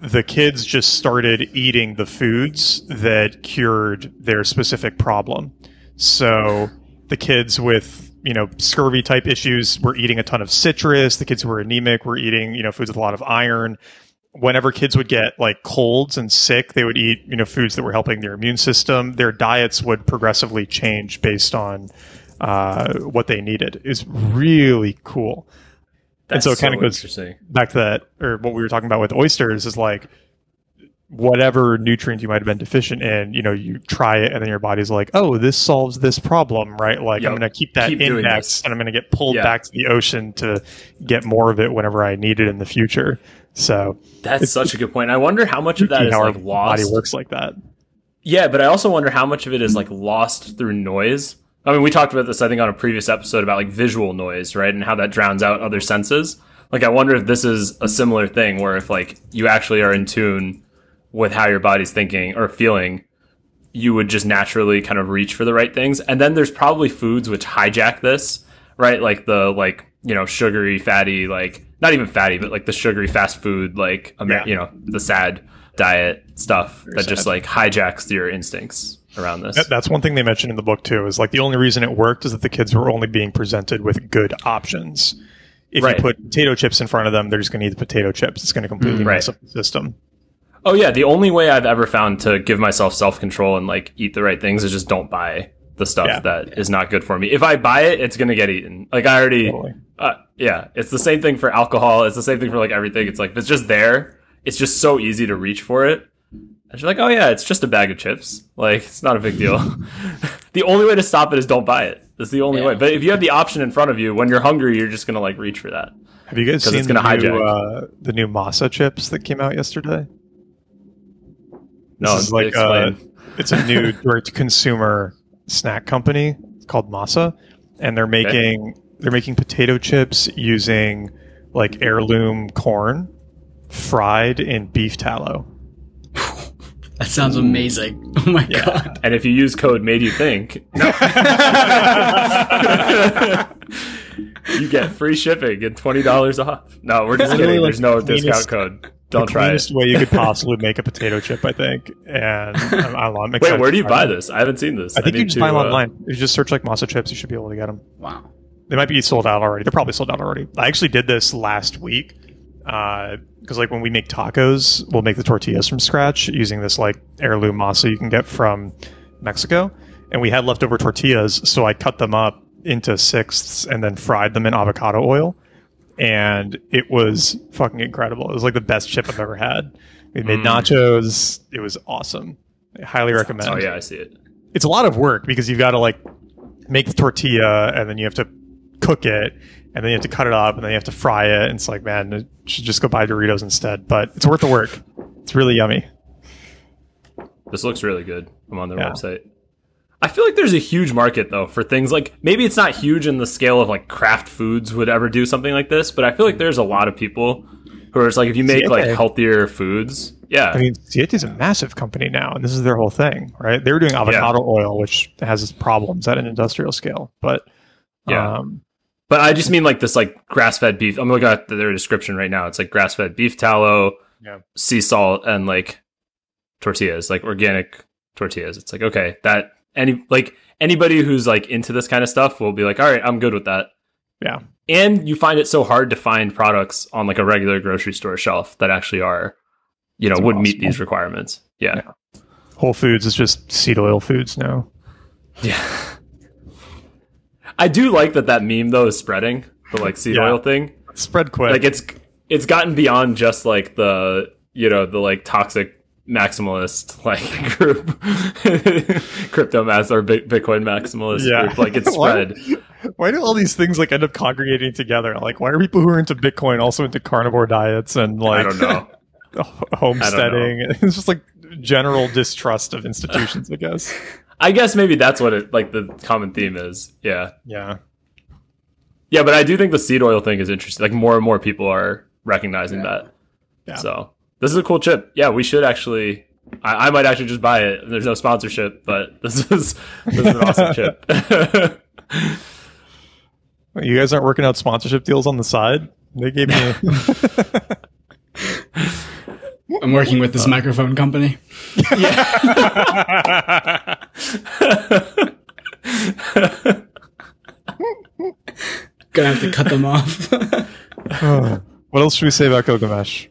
the kids just started eating the foods that cured their specific problem. So the kids with, you know, scurvy type issues were eating a ton of citrus. The kids who were anemic were eating, you know, foods with a lot of iron. Whenever kids would get like colds and sick, they would eat, you know, foods that were helping their immune system. Their diets would progressively change based on uh, what they needed. Is really cool and so it kind of goes back to that, or what we were talking about with oysters is like whatever nutrient you might have been deficient in, you know, you try it and then your body's like, oh, this solves this problem, right? Like yep. I'm going to keep that keep index and I'm going to get pulled yeah. back to the ocean to get more of it whenever I need it in the future. So that's such a good point. I wonder how much of that is like lost. Body works like that. Yeah, but I also wonder how much of it is like lost through noise. I mean, we talked about this, I think, on a previous episode about like visual noise, right? And how that drowns out other senses. Like, I wonder if this is a similar thing where if like you actually are in tune with how your body's thinking or feeling, you would just naturally kind of reach for the right things. And then there's probably foods which hijack this, right? Like the, like, you know, sugary, fatty, like, not even fatty, but like the sugary fast food, like, Amer- yeah. you know, the sad diet stuff Very that sad. just like hijacks your instincts around this. That's one thing they mentioned in the book too. Is like the only reason it worked is that the kids were only being presented with good options. If right. you put potato chips in front of them, they're just going to eat the potato chips. It's going to completely mm. right. mess up the system. Oh yeah, the only way I've ever found to give myself self control and like eat the right things is just don't buy the stuff yeah. that is not good for me. If I buy it, it's gonna get eaten. Like I already, totally. Uh, yeah, it's the same thing for alcohol. It's the same thing for like everything. It's like if it's just there, it's just so easy to reach for it. And you're like, oh yeah, it's just a bag of chips. Like it's not a big deal. the only way to stop it is don't buy it. That's the only yeah. way. But if you have the option in front of you, when you're hungry, you're just gonna like reach for that. Have you guys seen it's gonna the, new, uh, the new masa chips that came out yesterday? No, it's like uh, it's a new direct consumer snack company called Masa, and they're making okay. They're making potato chips using like heirloom corn fried in beef tallow. That sounds amazing. Oh my yeah. god. And if you use code made you think, you get free shipping and twenty dollars off. No, we're just kidding. There's no discount code. Don't the try it. way you could possibly make a potato chip, I think. And I'm, I'm Wait, where do you buy this? I haven't seen this. I think I you just to, buy them uh, online. If you just search like Masa chips, you should be able to get them. Wow. They might be sold out already. They're probably sold out already. I actually did this last week because uh, like when we make tacos, we'll make the tortillas from scratch using this like heirloom masa you can get from Mexico, and we had leftover tortillas, so I cut them up into sixths and then fried them in avocado oil, and it was fucking incredible. It was like the best chip I've ever had. We made mm. nachos. It was awesome. I highly recommend. Oh yeah, I see it. It's a lot of work because you've got to like make the tortilla and then you have to cook it and then you have to cut it up and then you have to fry it. And it's like, man, you should just go buy Doritos instead. But it's worth the work. It's really yummy. This looks really good. I'm on their yeah. website. I feel like there's a huge market though for things like maybe it's not huge in the scale of like Kraft Foods would ever do something like this, but I feel like there's a lot of people who are just like if you make Siete. like healthier foods, yeah. I mean, Siete is a massive company now, and this is their whole thing, right? They were doing avocado yeah. oil, which has problems at an industrial scale, but yeah. Um, but I just mean like this like grass fed beef. I'm looking at their description right now. It's like grass fed beef tallow, yeah. sea salt, and like tortillas, like organic tortillas. It's like okay, that any like anybody who's like into this kind of stuff will be like, all right, I'm good with that. Yeah. And you find it so hard to find products on like a regular grocery store shelf that actually are, you know, That's would meet these requirements. Yeah. yeah. Whole Foods is just seed oil foods now. Yeah. I do like that that meme though is spreading the like seed yeah. oil thing. Spread quick. Like it's it's gotten beyond just like the you know the like toxic maximalist like group, crypto mass or Bitcoin maximalist yeah. group. Like it's spread. why, why do all these things like end up congregating together? Like why are people who are into Bitcoin also into carnivore diets and like I don't know homesteading? Don't know. It's just like general distrust of institutions, I guess. I guess maybe that's what it like the common theme is. Yeah. Yeah. Yeah, but I do think the seed oil thing is interesting. Like more and more people are recognizing that. Yeah. So this is a cool chip. Yeah, we should actually. I, I might actually just buy it. There's no sponsorship, but this is this is an awesome chip. You guys aren't working out sponsorship deals on the side? They gave me. I'm working with this microphone company. Gonna have to cut them off. what else should we say about Gilgamesh?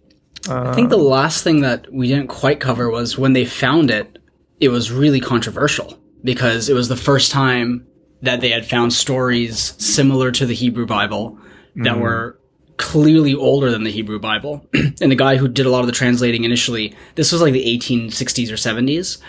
I think the last thing that we didn't quite cover was when they found it, it was really controversial because it was the first time that they had found stories similar to the Hebrew Bible that mm. were clearly older than the Hebrew Bible. and the guy who did a lot of the translating initially, this was like the 1860s or 70s,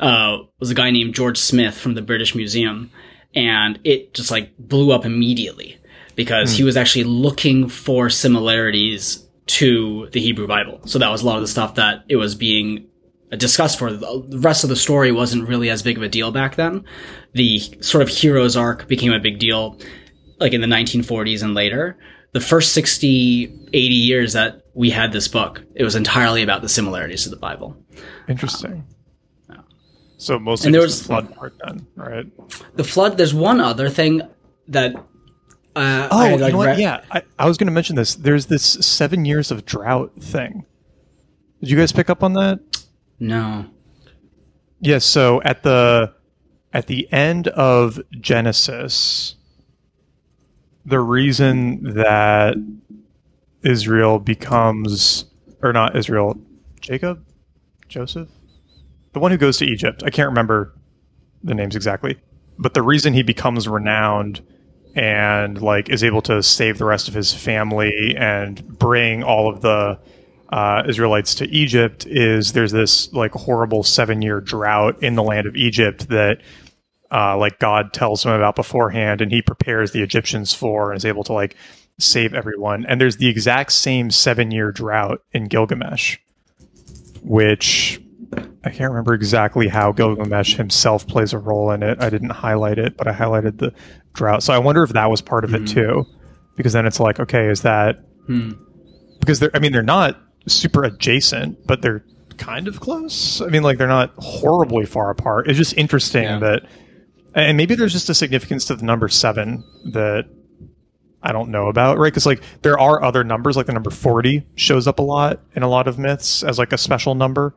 uh, was a guy named George Smith from the British Museum. And it just like blew up immediately because he was actually looking for similarities to the Hebrew Bible. So that was a lot of the stuff that it was being discussed for. The rest of the story wasn't really as big of a deal back then. The sort of hero's arc became a big deal like in the 1940s and later. The first 60, 80 years that we had this book, it was entirely about the similarities to the Bible. Interesting. So mostly And there was- the flood part then, right? The flood, there's one other thing that uh, Oh, I had, you know read- yeah. I, I was going to mention this. There's this seven years of drought thing. Did you guys pick up on that? No. Yes. so at the at the end of Genesis, the reason that Israel becomes or not Israel, Jacob, Joseph, the one who goes to Egypt. I can't remember the names exactly, but the reason he becomes renowned and like is able to save the rest of his family and bring all of the uh, Israelites to Egypt is there's this like horrible seven year drought in the land of Egypt that uh, like God tells him about beforehand and he prepares the Egyptians for and is able to like save everyone. And there's the exact same seven year drought in Gilgamesh, which I can't remember exactly how Gilgamesh himself plays a role in it. I didn't highlight it, but I highlighted the drought. So I wonder if that was part of it too, because then it's like, okay, is that Hmm. because they're I mean they're not super adjacent, but they're kind of close. I mean like they're not horribly far apart. It's just interesting Yeah. that and maybe there's just a significance to the number 7 that I don't know about, right? Cuz like there are other numbers like the number 40 shows up a lot in a lot of myths as like a special number.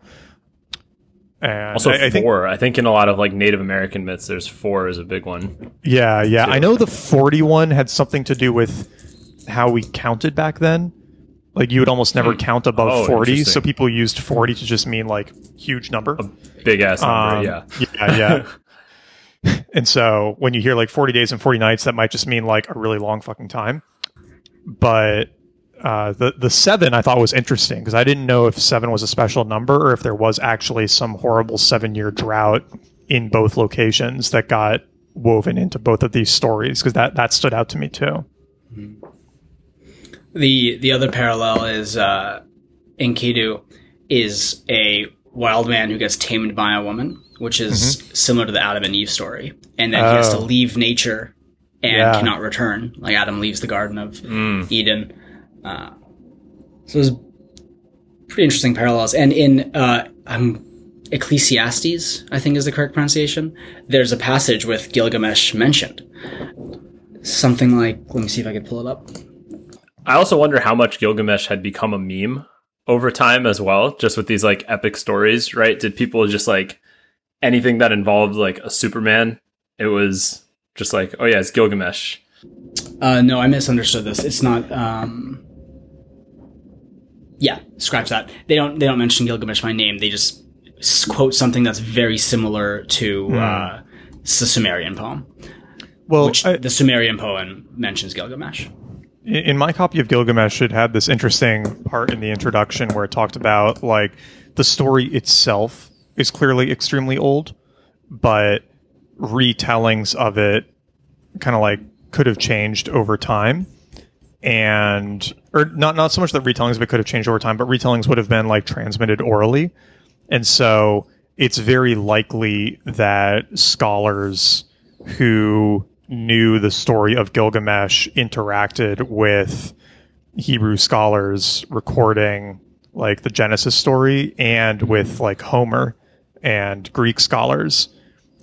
And Also, I, I think four. I think in a lot of like Native American myths, there's four is a big one. Yeah, yeah. too. I know the 41 had something to do with how we counted back then. Like you would almost never count above Oh, 40, so people used 40 to just mean like huge number. Big ass number. Um, yeah. Yeah, yeah. and so when you hear like 40 days and 40 nights, that might just mean like a really long fucking time. But uh, the the seven I thought was interesting because I didn't know if seven was a special number or if there was actually some horrible seven year drought in both locations that got woven into both of these stories because that that stood out to me too. The the other parallel is uh, Enkidu is a wild man who gets tamed by a woman, which is similar to the Adam and Eve story, and then he has to Oh. leave nature and Yeah. cannot return. Like Adam leaves the Garden of Eden. Uh, so there's pretty interesting parallels, and in uh, um, Ecclesiastes, I think is the correct pronunciation. There's a passage with Gilgamesh mentioned. Something like, let me see if I can pull it up. I also wonder how much Gilgamesh had become a meme over time as well, just with these like epic stories, right? Did people just like anything that involved like a Superman? It was just like, oh yeah, it's Gilgamesh. Uh, no, I misunderstood this. It's not. Um, yeah, scratch that. They don't. They don't mention Gilgamesh by name. They just quote something that's very similar to uh, the Sumerian poem, Well, which I- the Sumerian poem mentions Gilgamesh. in in my copy of Gilgamesh, it had this interesting part in the introduction where it talked about like the story itself is clearly extremely old, but retellings of it kind of like could have changed over time. And or not not so much that retellings of it could have changed over time, but retellings would have been like transmitted orally. And so it's very likely that scholars who knew the story of Gilgamesh interacted with Hebrew scholars recording like the Genesis story and with like Homer and Greek scholars.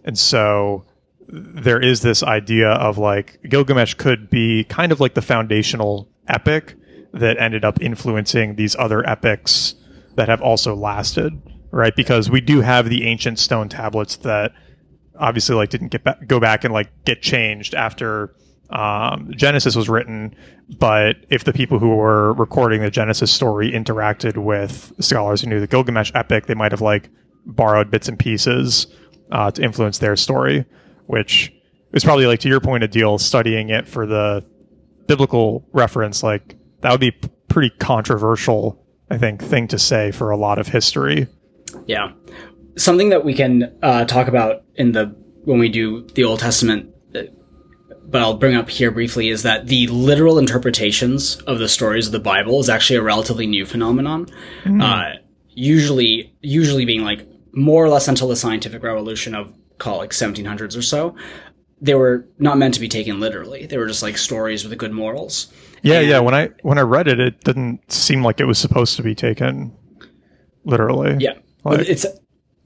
And so there is this idea of like Gilgamesh could be kind of like the foundational epic that ended up influencing these other epics that have also lasted, right? Because we do have the ancient stone tablets that obviously like didn't get back, go back and like get changed after um, Genesis was written. But if the people who were recording the Genesis story interacted with scholars who knew the Gilgamesh epic, they might have like borrowed bits and pieces uh, to influence their story, which is probably like to your point, Adil studying it for the biblical reference, like that would be pretty controversial, I think, thing to say for a lot of history. Yeah. Something that we can uh, talk about in the when we do the Old Testament, uh, but I'll bring up here briefly is that the literal interpretations of the stories of the Bible is actually a relatively new phenomenon. Uh, usually, usually being like more or less until the scientific revolution of call like 1700s or so, they were not meant to be taken literally. They were just like stories with good morals. Yeah, And- yeah. When I when I read it, it didn't seem like it was supposed to be taken literally. Yeah. Like- it's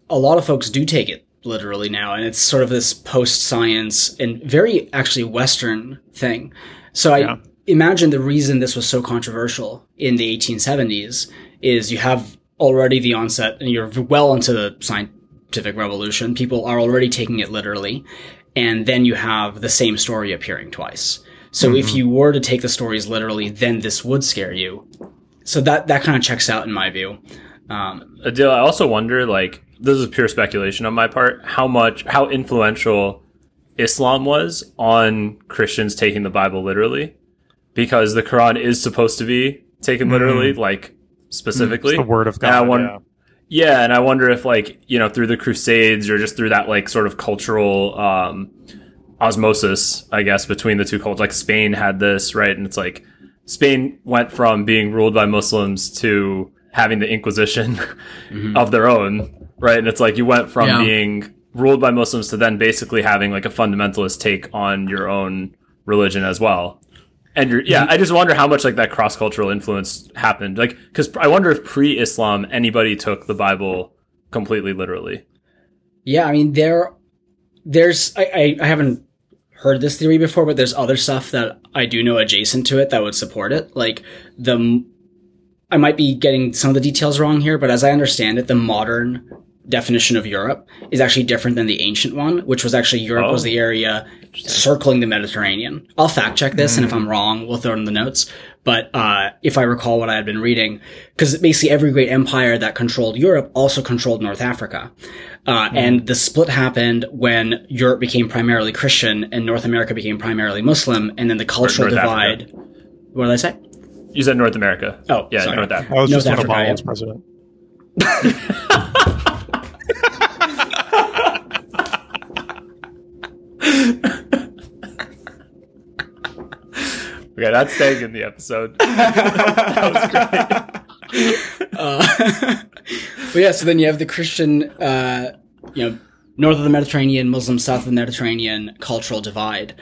a lot of folks do take it literally now, and it's sort of this post science and very actually Western thing. So I Yeah. imagine the reason this was so controversial in the 1870s is you have already the onset, and you're well into the scientific revolution. People are already taking it literally, and then you have the same story appearing twice. So if you were to take the stories literally, then this would scare you. So that that kind of checks out in my view. Um, Adil, I also wonder, like, this is pure speculation on my part, how much, how influential Islam was on Christians taking the Bible literally, because the Quran is supposed to be taken literally, like specifically. It's the word of And I God. yeah. Yeah, and I wonder if like you know through the Crusades or just through that like sort of cultural um, osmosis, I guess between the two cultures. Like Spain had this right, and it's like Spain went from being ruled by Muslims to having the Inquisition mm-hmm. of their own, right? And it's like you went from Yeah. being ruled by Muslims to then basically having like a fundamentalist take on your own religion as well. And you're, yeah, mm-hmm. I just wonder how much like that cross cultural influence happened. Like, because I wonder if pre Islam anybody took the Bible completely literally. Yeah, I mean there, there's I, I I haven't heard this theory before, but there's other stuff that I do know adjacent to it that would support it. Like the, I might be getting some of the details wrong here, but as I understand it, the modern definition of Europe is actually different than the ancient one, which was actually Europe Oh. was the area circling the Mediterranean. I'll fact check this, and if I'm wrong, we'll throw it in the notes. But uh, if I recall what I had been reading, because basically every great empire that controlled Europe also controlled North Africa. Uh, And the split happened when Europe became primarily Christian and North America became primarily Muslim, and then the cultural North divide. Africa. What did I say? You said North America. Oh, yeah, sorry. North Africa. That was North just when Africa, Obama yeah. president. Okay, that's staying in the episode. Uh, but yeah, so then you have the Christian, uh, you know, north of the Mediterranean, Muslim south of the Mediterranean cultural divide.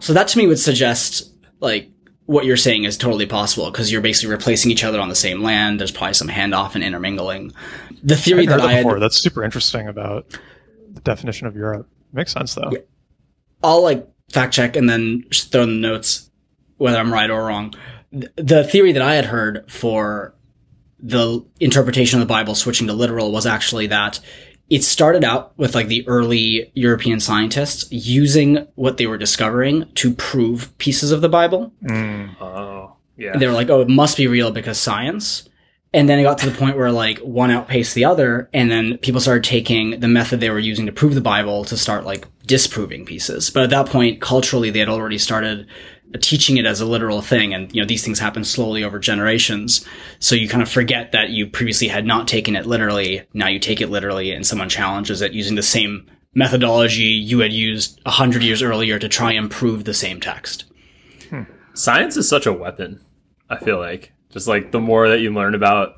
So that to me would suggest like what you're saying is totally possible because you're basically replacing each other on the same land. There's probably some handoff and intermingling. The theory I've heard that I had, before. That's super interesting about the definition of Europe. Makes sense though. I'll like fact check and then just throw in the notes whether I'm right or wrong. The theory that I had heard for the interpretation of the Bible switching to literal was actually that it started out with like the early European scientists using what they were discovering to prove pieces of the Bible. Mm. oh, yeah. They were like, oh, it must be real because science. And then it got to the point where like one outpaced the other, and then people started taking the method they were using to prove the Bible to start like disproving pieces. But at that point, culturally, they had already started teaching it as a literal thing, and you know these things happen slowly over generations. So you kind of forget that you previously had not taken it literally. Now you take it literally, and someone challenges it using the same methodology you had used a hundred years earlier to try and prove the same text. Science is such a weapon. I feel like just like the more that you learn about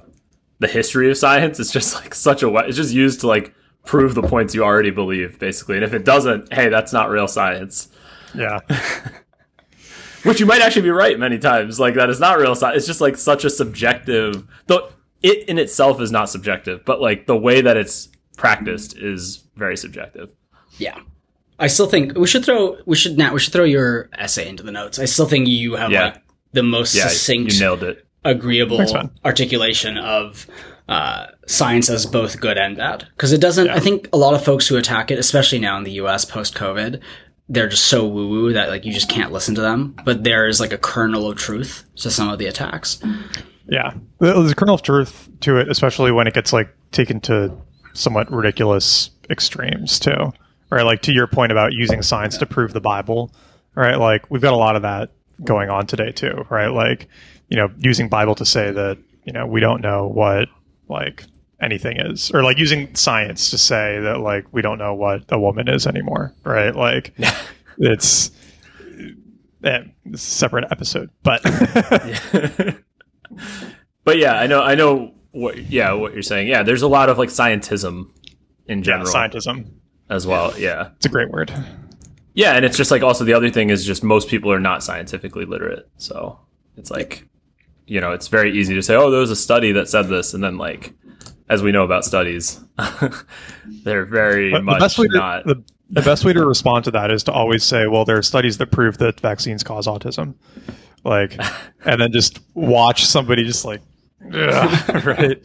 the history of science. It's just like such a we- it's just used to like prove the points you already believe, basically. And if it doesn't, hey, that's not real science. Yeah. Which you might actually be right many times. Like that is not real science. It's just like such a subjective. Though it in itself is not subjective, but like the way that it's practiced is very subjective. Yeah. I still think we should throw we should now we should throw your essay into the notes. I still think you have Yeah. like the most Yeah, succinct you nailed it. Agreeable articulation of uh, science as both good and bad. Because it doesn't, I think a lot of folks who attack it, especially now in the US post COVID, they're just so woo woo that like you just can't listen to them. But there is like a kernel of truth to some of the attacks. Yeah. There's a kernel of truth to it, especially when it gets like taken to somewhat ridiculous extremes too. Right? Like to your point about using science to prove the Bible, right? Like we've got a lot of that going on today too, right? Like, you know, using Bible to say that, you know, we don't know what like anything is or like using science to say that like we don't know what a woman is anymore, right? Like it's eh, it's a separate episode, but But yeah, I know I know what yeah, what you're saying. Yeah, there's a lot of like scientism in yeah, general scientism. as well. Yeah. It's a great word. Yeah, and it's just like also the other thing is just most people are not scientifically literate. So it's like you know, it's very easy to say, "Oh, there was a study that said this," and then like as we know about studies, they're very But much the best way to not the, the best way to respond to that is to always say, "Well, there are studies that prove that vaccines cause autism," like, and then just watch somebody just like, right?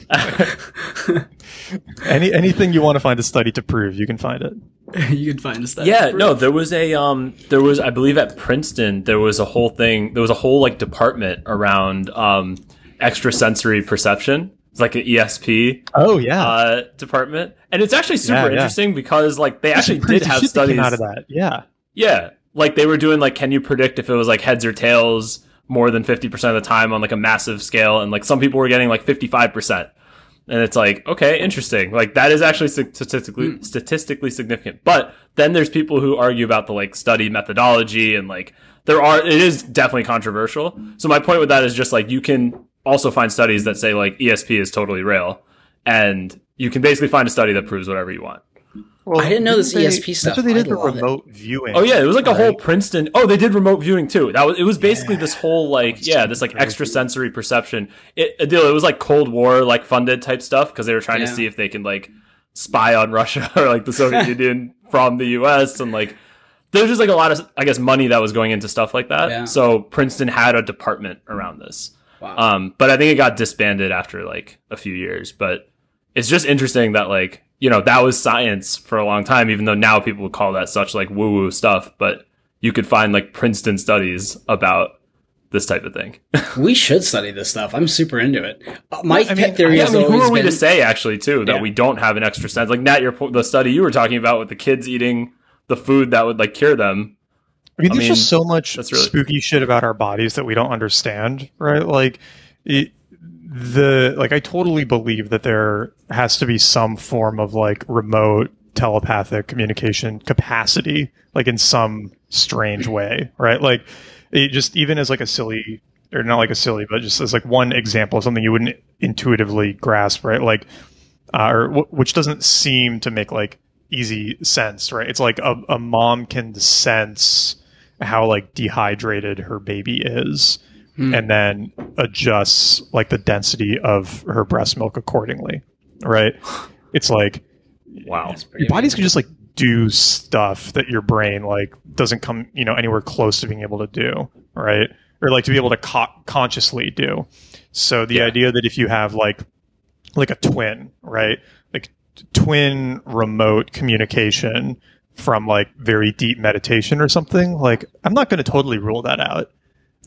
Any anything you want to find a study to prove, you can find it. you can find a study. Yeah, no, there was a um there was I believe at Princeton there was a whole thing there was a whole like department around um extrasensory perception. It's like an ESP Oh yeah, uh department. And it's actually super Yeah, yeah. interesting because like they actually did have shit that came studies out of that. Yeah, Yeah. Like they were doing like can you predict if it was like heads or tails more than 50% of the time on like a massive scale and like some people were getting like 55%. And it's like, okay, interesting. Like that is actually statistically hmm. statistically significant. But then there's people who argue about the like study methodology and like there are it is definitely controversial. So my point with that is just like you can also find studies that say like ESP is totally real and you can basically find a study that proves whatever you want. Well, I didn't know this they- ESP stuff. That's what they did I the love it. remote viewing. Oh yeah, it was like a whole? Princeton. Oh, they did remote viewing too. That was it was basically this whole like yeah, this like extrasensory perception. It Adil, it was like Cold War like funded type stuff because they were trying to see if they can like spy on Russia or like the Soviet Union from the U.S. and like there's just like a lot of I guess money that was going into stuff like that. Yeah. So Princeton had a department around this. Wow. Um, but I think it got disbanded after like a few years. But it's just interesting that like you know that was science for a long time, even though now people would call that such like woo woo stuff. But you could find like Princeton studies about this type of thing. we should study this stuff. I'm super into it. Uh, my I pet mean, theory Yeah, I has mean, who are we been to say actually too that Yeah. we don't have an extra sense? Like Nat, your the study you were talking about with the kids eating the food that would like cure them. I mean, I there's mean, just so much really- spooky shit about our bodies that we don't understand, right? Like, it, the like, I totally believe that there has to be some form of like remote telepathic communication capacity, like in some strange way, right? Like, it just even as like a silly or not like a silly, but just as like one example of something you wouldn't intuitively grasp, right? Like, uh, or w- which doesn't seem to make like easy sense, right? It's like a, a mom can sense how like dehydrated her baby is Hmm. and then adjusts like the density of her breast milk accordingly, right? It's like Wow. your bodies can just like do stuff that your brain like doesn't come you know anywhere close to being able to do right or like to be able to co- consciously do so the Yeah. idea that if you have like like a twin right like twin remote communication from like very deep meditation or something like i'm not going to totally rule that out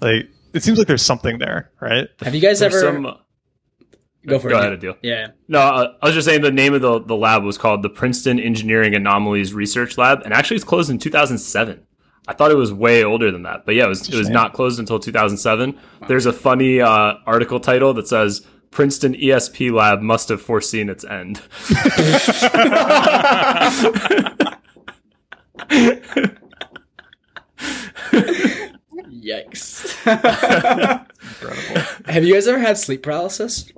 like it seems like there's something there right Have you guys There's ever some- go for go it? ahead, Adil. Yeah. No, uh, I was just saying the name of the, the lab was called the Princeton Engineering Anomalies Research Lab, and actually it's closed in 2007. I thought it was way older than that, but yeah, it was, it was shame. not closed until 2007. There's a funny uh, article title that says Princeton ESP Lab must have foreseen its end. Yikes. incredible. Have you guys ever had sleep paralysis?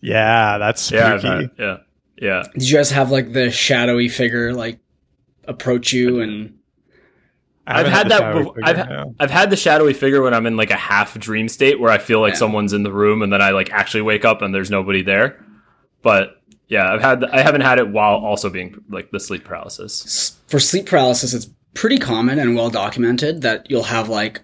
Yeah, that's Yeah, I've spooky. had- yeah, yeah. Did you guys have like the shadowy figure like approach you and I I've haven't had that. before. figure, I've no. I've had the shadowy figure when I'm in like a half dream state where I feel like Yeah. someone's in the room and then I like actually wake up and there's nobody there. But yeah, I've had I haven't had it while also being like the sleep paralysis. For sleep paralysis, it's pretty common and well documented that you'll have like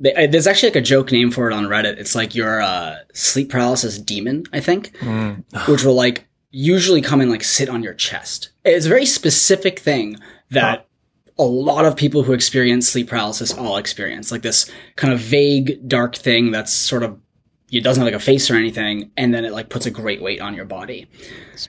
they- uh, there's actually like a joke name for it on Reddit. It's like your uh, sleep paralysis demon, I think, Mm. which will like usually come and like sit on your chest. It's a very specific thing that a lot of people who experience sleep paralysis all experience. Like this kind of vague, dark thing that's sort of it doesn't have like a face or anything, and then it like puts a great weight on your body.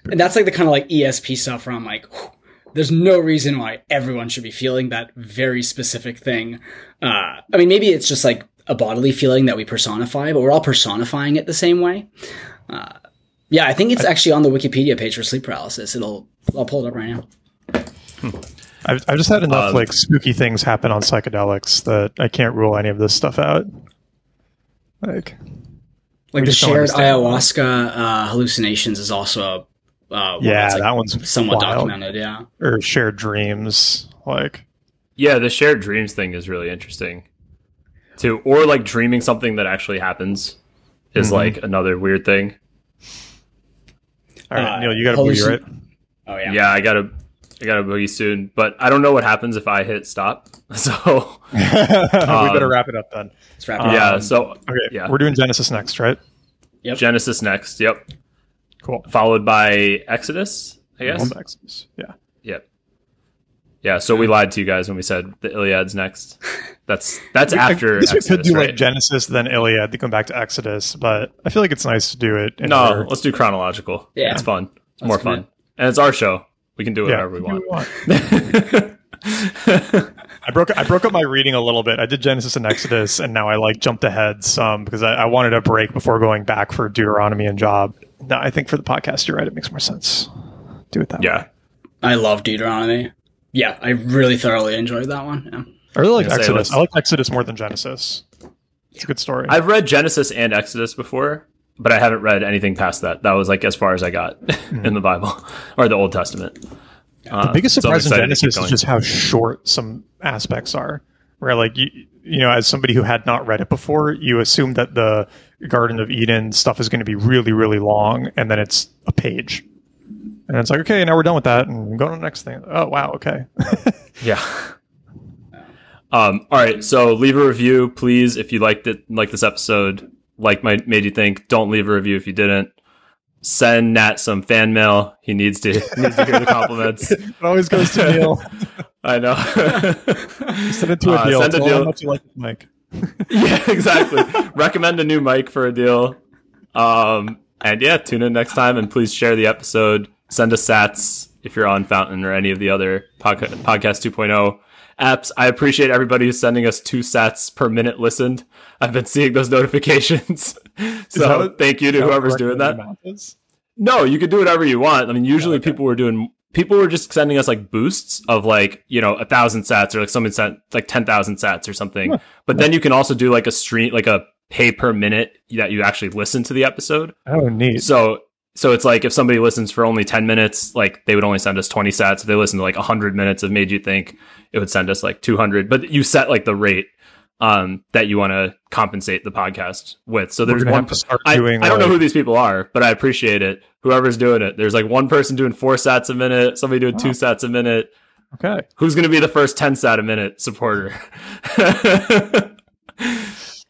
And that's like the kind of like ESP stuff where I'm like, whew, there's no reason why everyone should be feeling that very specific thing. Uh, I mean, maybe it's just like a bodily feeling that we personify, but we're all personifying it the same way. Uh, yeah, I think it's actually on the Wikipedia page for sleep paralysis. It'll, I'll pull it up right now. I've, I've just had enough Um, like spooky things happen on psychedelics that I can't rule any of this stuff out. Like, Like the shared ayahuasca uh, hallucinations is also uh, yeah, like, that one's somewhat wild. documented. Yeah. Or shared dreams. Like, Yeah, the shared dreams thing is really interesting too. Or like dreaming something that actually happens is Mhm. like another weird thing. all right, Uh, Neil, you got a boogie, hallucin- right? Oh yeah. Yeah, I gotta I gotta boogie soon, but I don't know what happens if I hit stop. So we better Um, wrap it up then. Let's wrap it Um, up. yeah, so Okay, yeah. we're doing Genesis next, right? Yep. Genesis next. Yep. Cool. Followed by Exodus, I guess. Home Exodus. Yeah. Yep. Yeah, so we lied to you guys when we said the Iliad's next. That's that's I after guess we Exodus, could do right? like Genesis, then Iliad, to come back to Exodus, but I feel like it's nice to do it. in no, order. let's do chronological. Yeah. it's fun. It's Let's more fun, it. and it's our show. We can do yeah, whatever we want. want. I broke I broke up my reading a little bit. I did Genesis and Exodus, and now I like jumped ahead some because I, I wanted a break before going back for Deuteronomy and Job. No, I think for the podcast, you're right. It makes more sense. Do it that way. yeah, way. I love Deuteronomy. Yeah, I really thoroughly enjoyed that one. Yeah. I really like I was gonna say, Exodus. I like Exodus more than Genesis. It's a good story. I've read Genesis and Exodus before, but I haven't read anything past that. That was like as far as I got in the Bible or the Old Testament. Uh, the biggest so surprise in excited to keep Genesis is just how short some aspects are. Where like you, you know, as somebody who had not read it before, you assume that the Garden of Eden stuff is going to be really, really long, and then it's a page, and it's like, okay, now we're done with that, and go to the next thing. Oh wow, okay. Yeah. Um, all right, so leave a review, please, if you liked it, like this episode, like my made you think. Don't leave a review if you didn't. Send Nat some fan mail. He needs to needs to hear the compliments. it always goes to Neil. I know. Send it to a Uh, deal. send a Tell deal. how much you like mic. yeah, exactly. Recommend a new mic for Adil. Um, and yeah, tune in next time and please share the episode. Send us sats if you're on Fountain or any of the other podca- podcast 2.0 apps. I appreciate everybody who's sending us two sats per minute listened. I've been seeing those notifications. so what- thank you to whoever's doing that. recommended amount is? No, you could do whatever you want. I mean, usually okay. people were doing people were just sending us like boosts of like you know a thousand sats or like someone sent like ten thousand sats or something. Huh. But then you can also do like a stream like a pay per minute that you actually listen to the episode. Oh, neat. So so it's like if somebody listens for only ten minutes, like they would only send us twenty sats. If they listen to like hundred minutes of Made You Think, it would send us like two hundred. But you set like the rate um that you want to compensate the podcast with. So there's one I. I don't know who these people are, but I appreciate it. Whoever's doing it. There's like one person doing four sats a minute, somebody doing two sats a minute. Okay. Who's going to be the first 10 sat a minute supporter?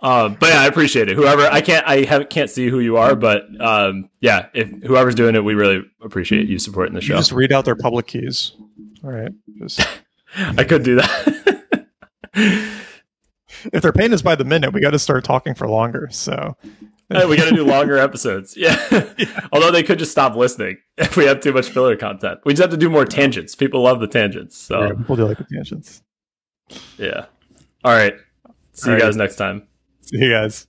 um, but yeah, I appreciate it. Whoever, I can't, I have, can't see who you are, but um, yeah, if whoever's doing it, we really appreciate you supporting the You show. just read out their public keys. All right. Just I could do that. if they're paying us by the minute, we got to start talking for longer. So Hey, we got to do longer episodes. Yeah. Although they could just stop listening if we have too much filler content. We just have to do more tangents. People love the tangents. So, yeah, people do like the tangents. yeah. All right. See you All right. guys next time. See you guys.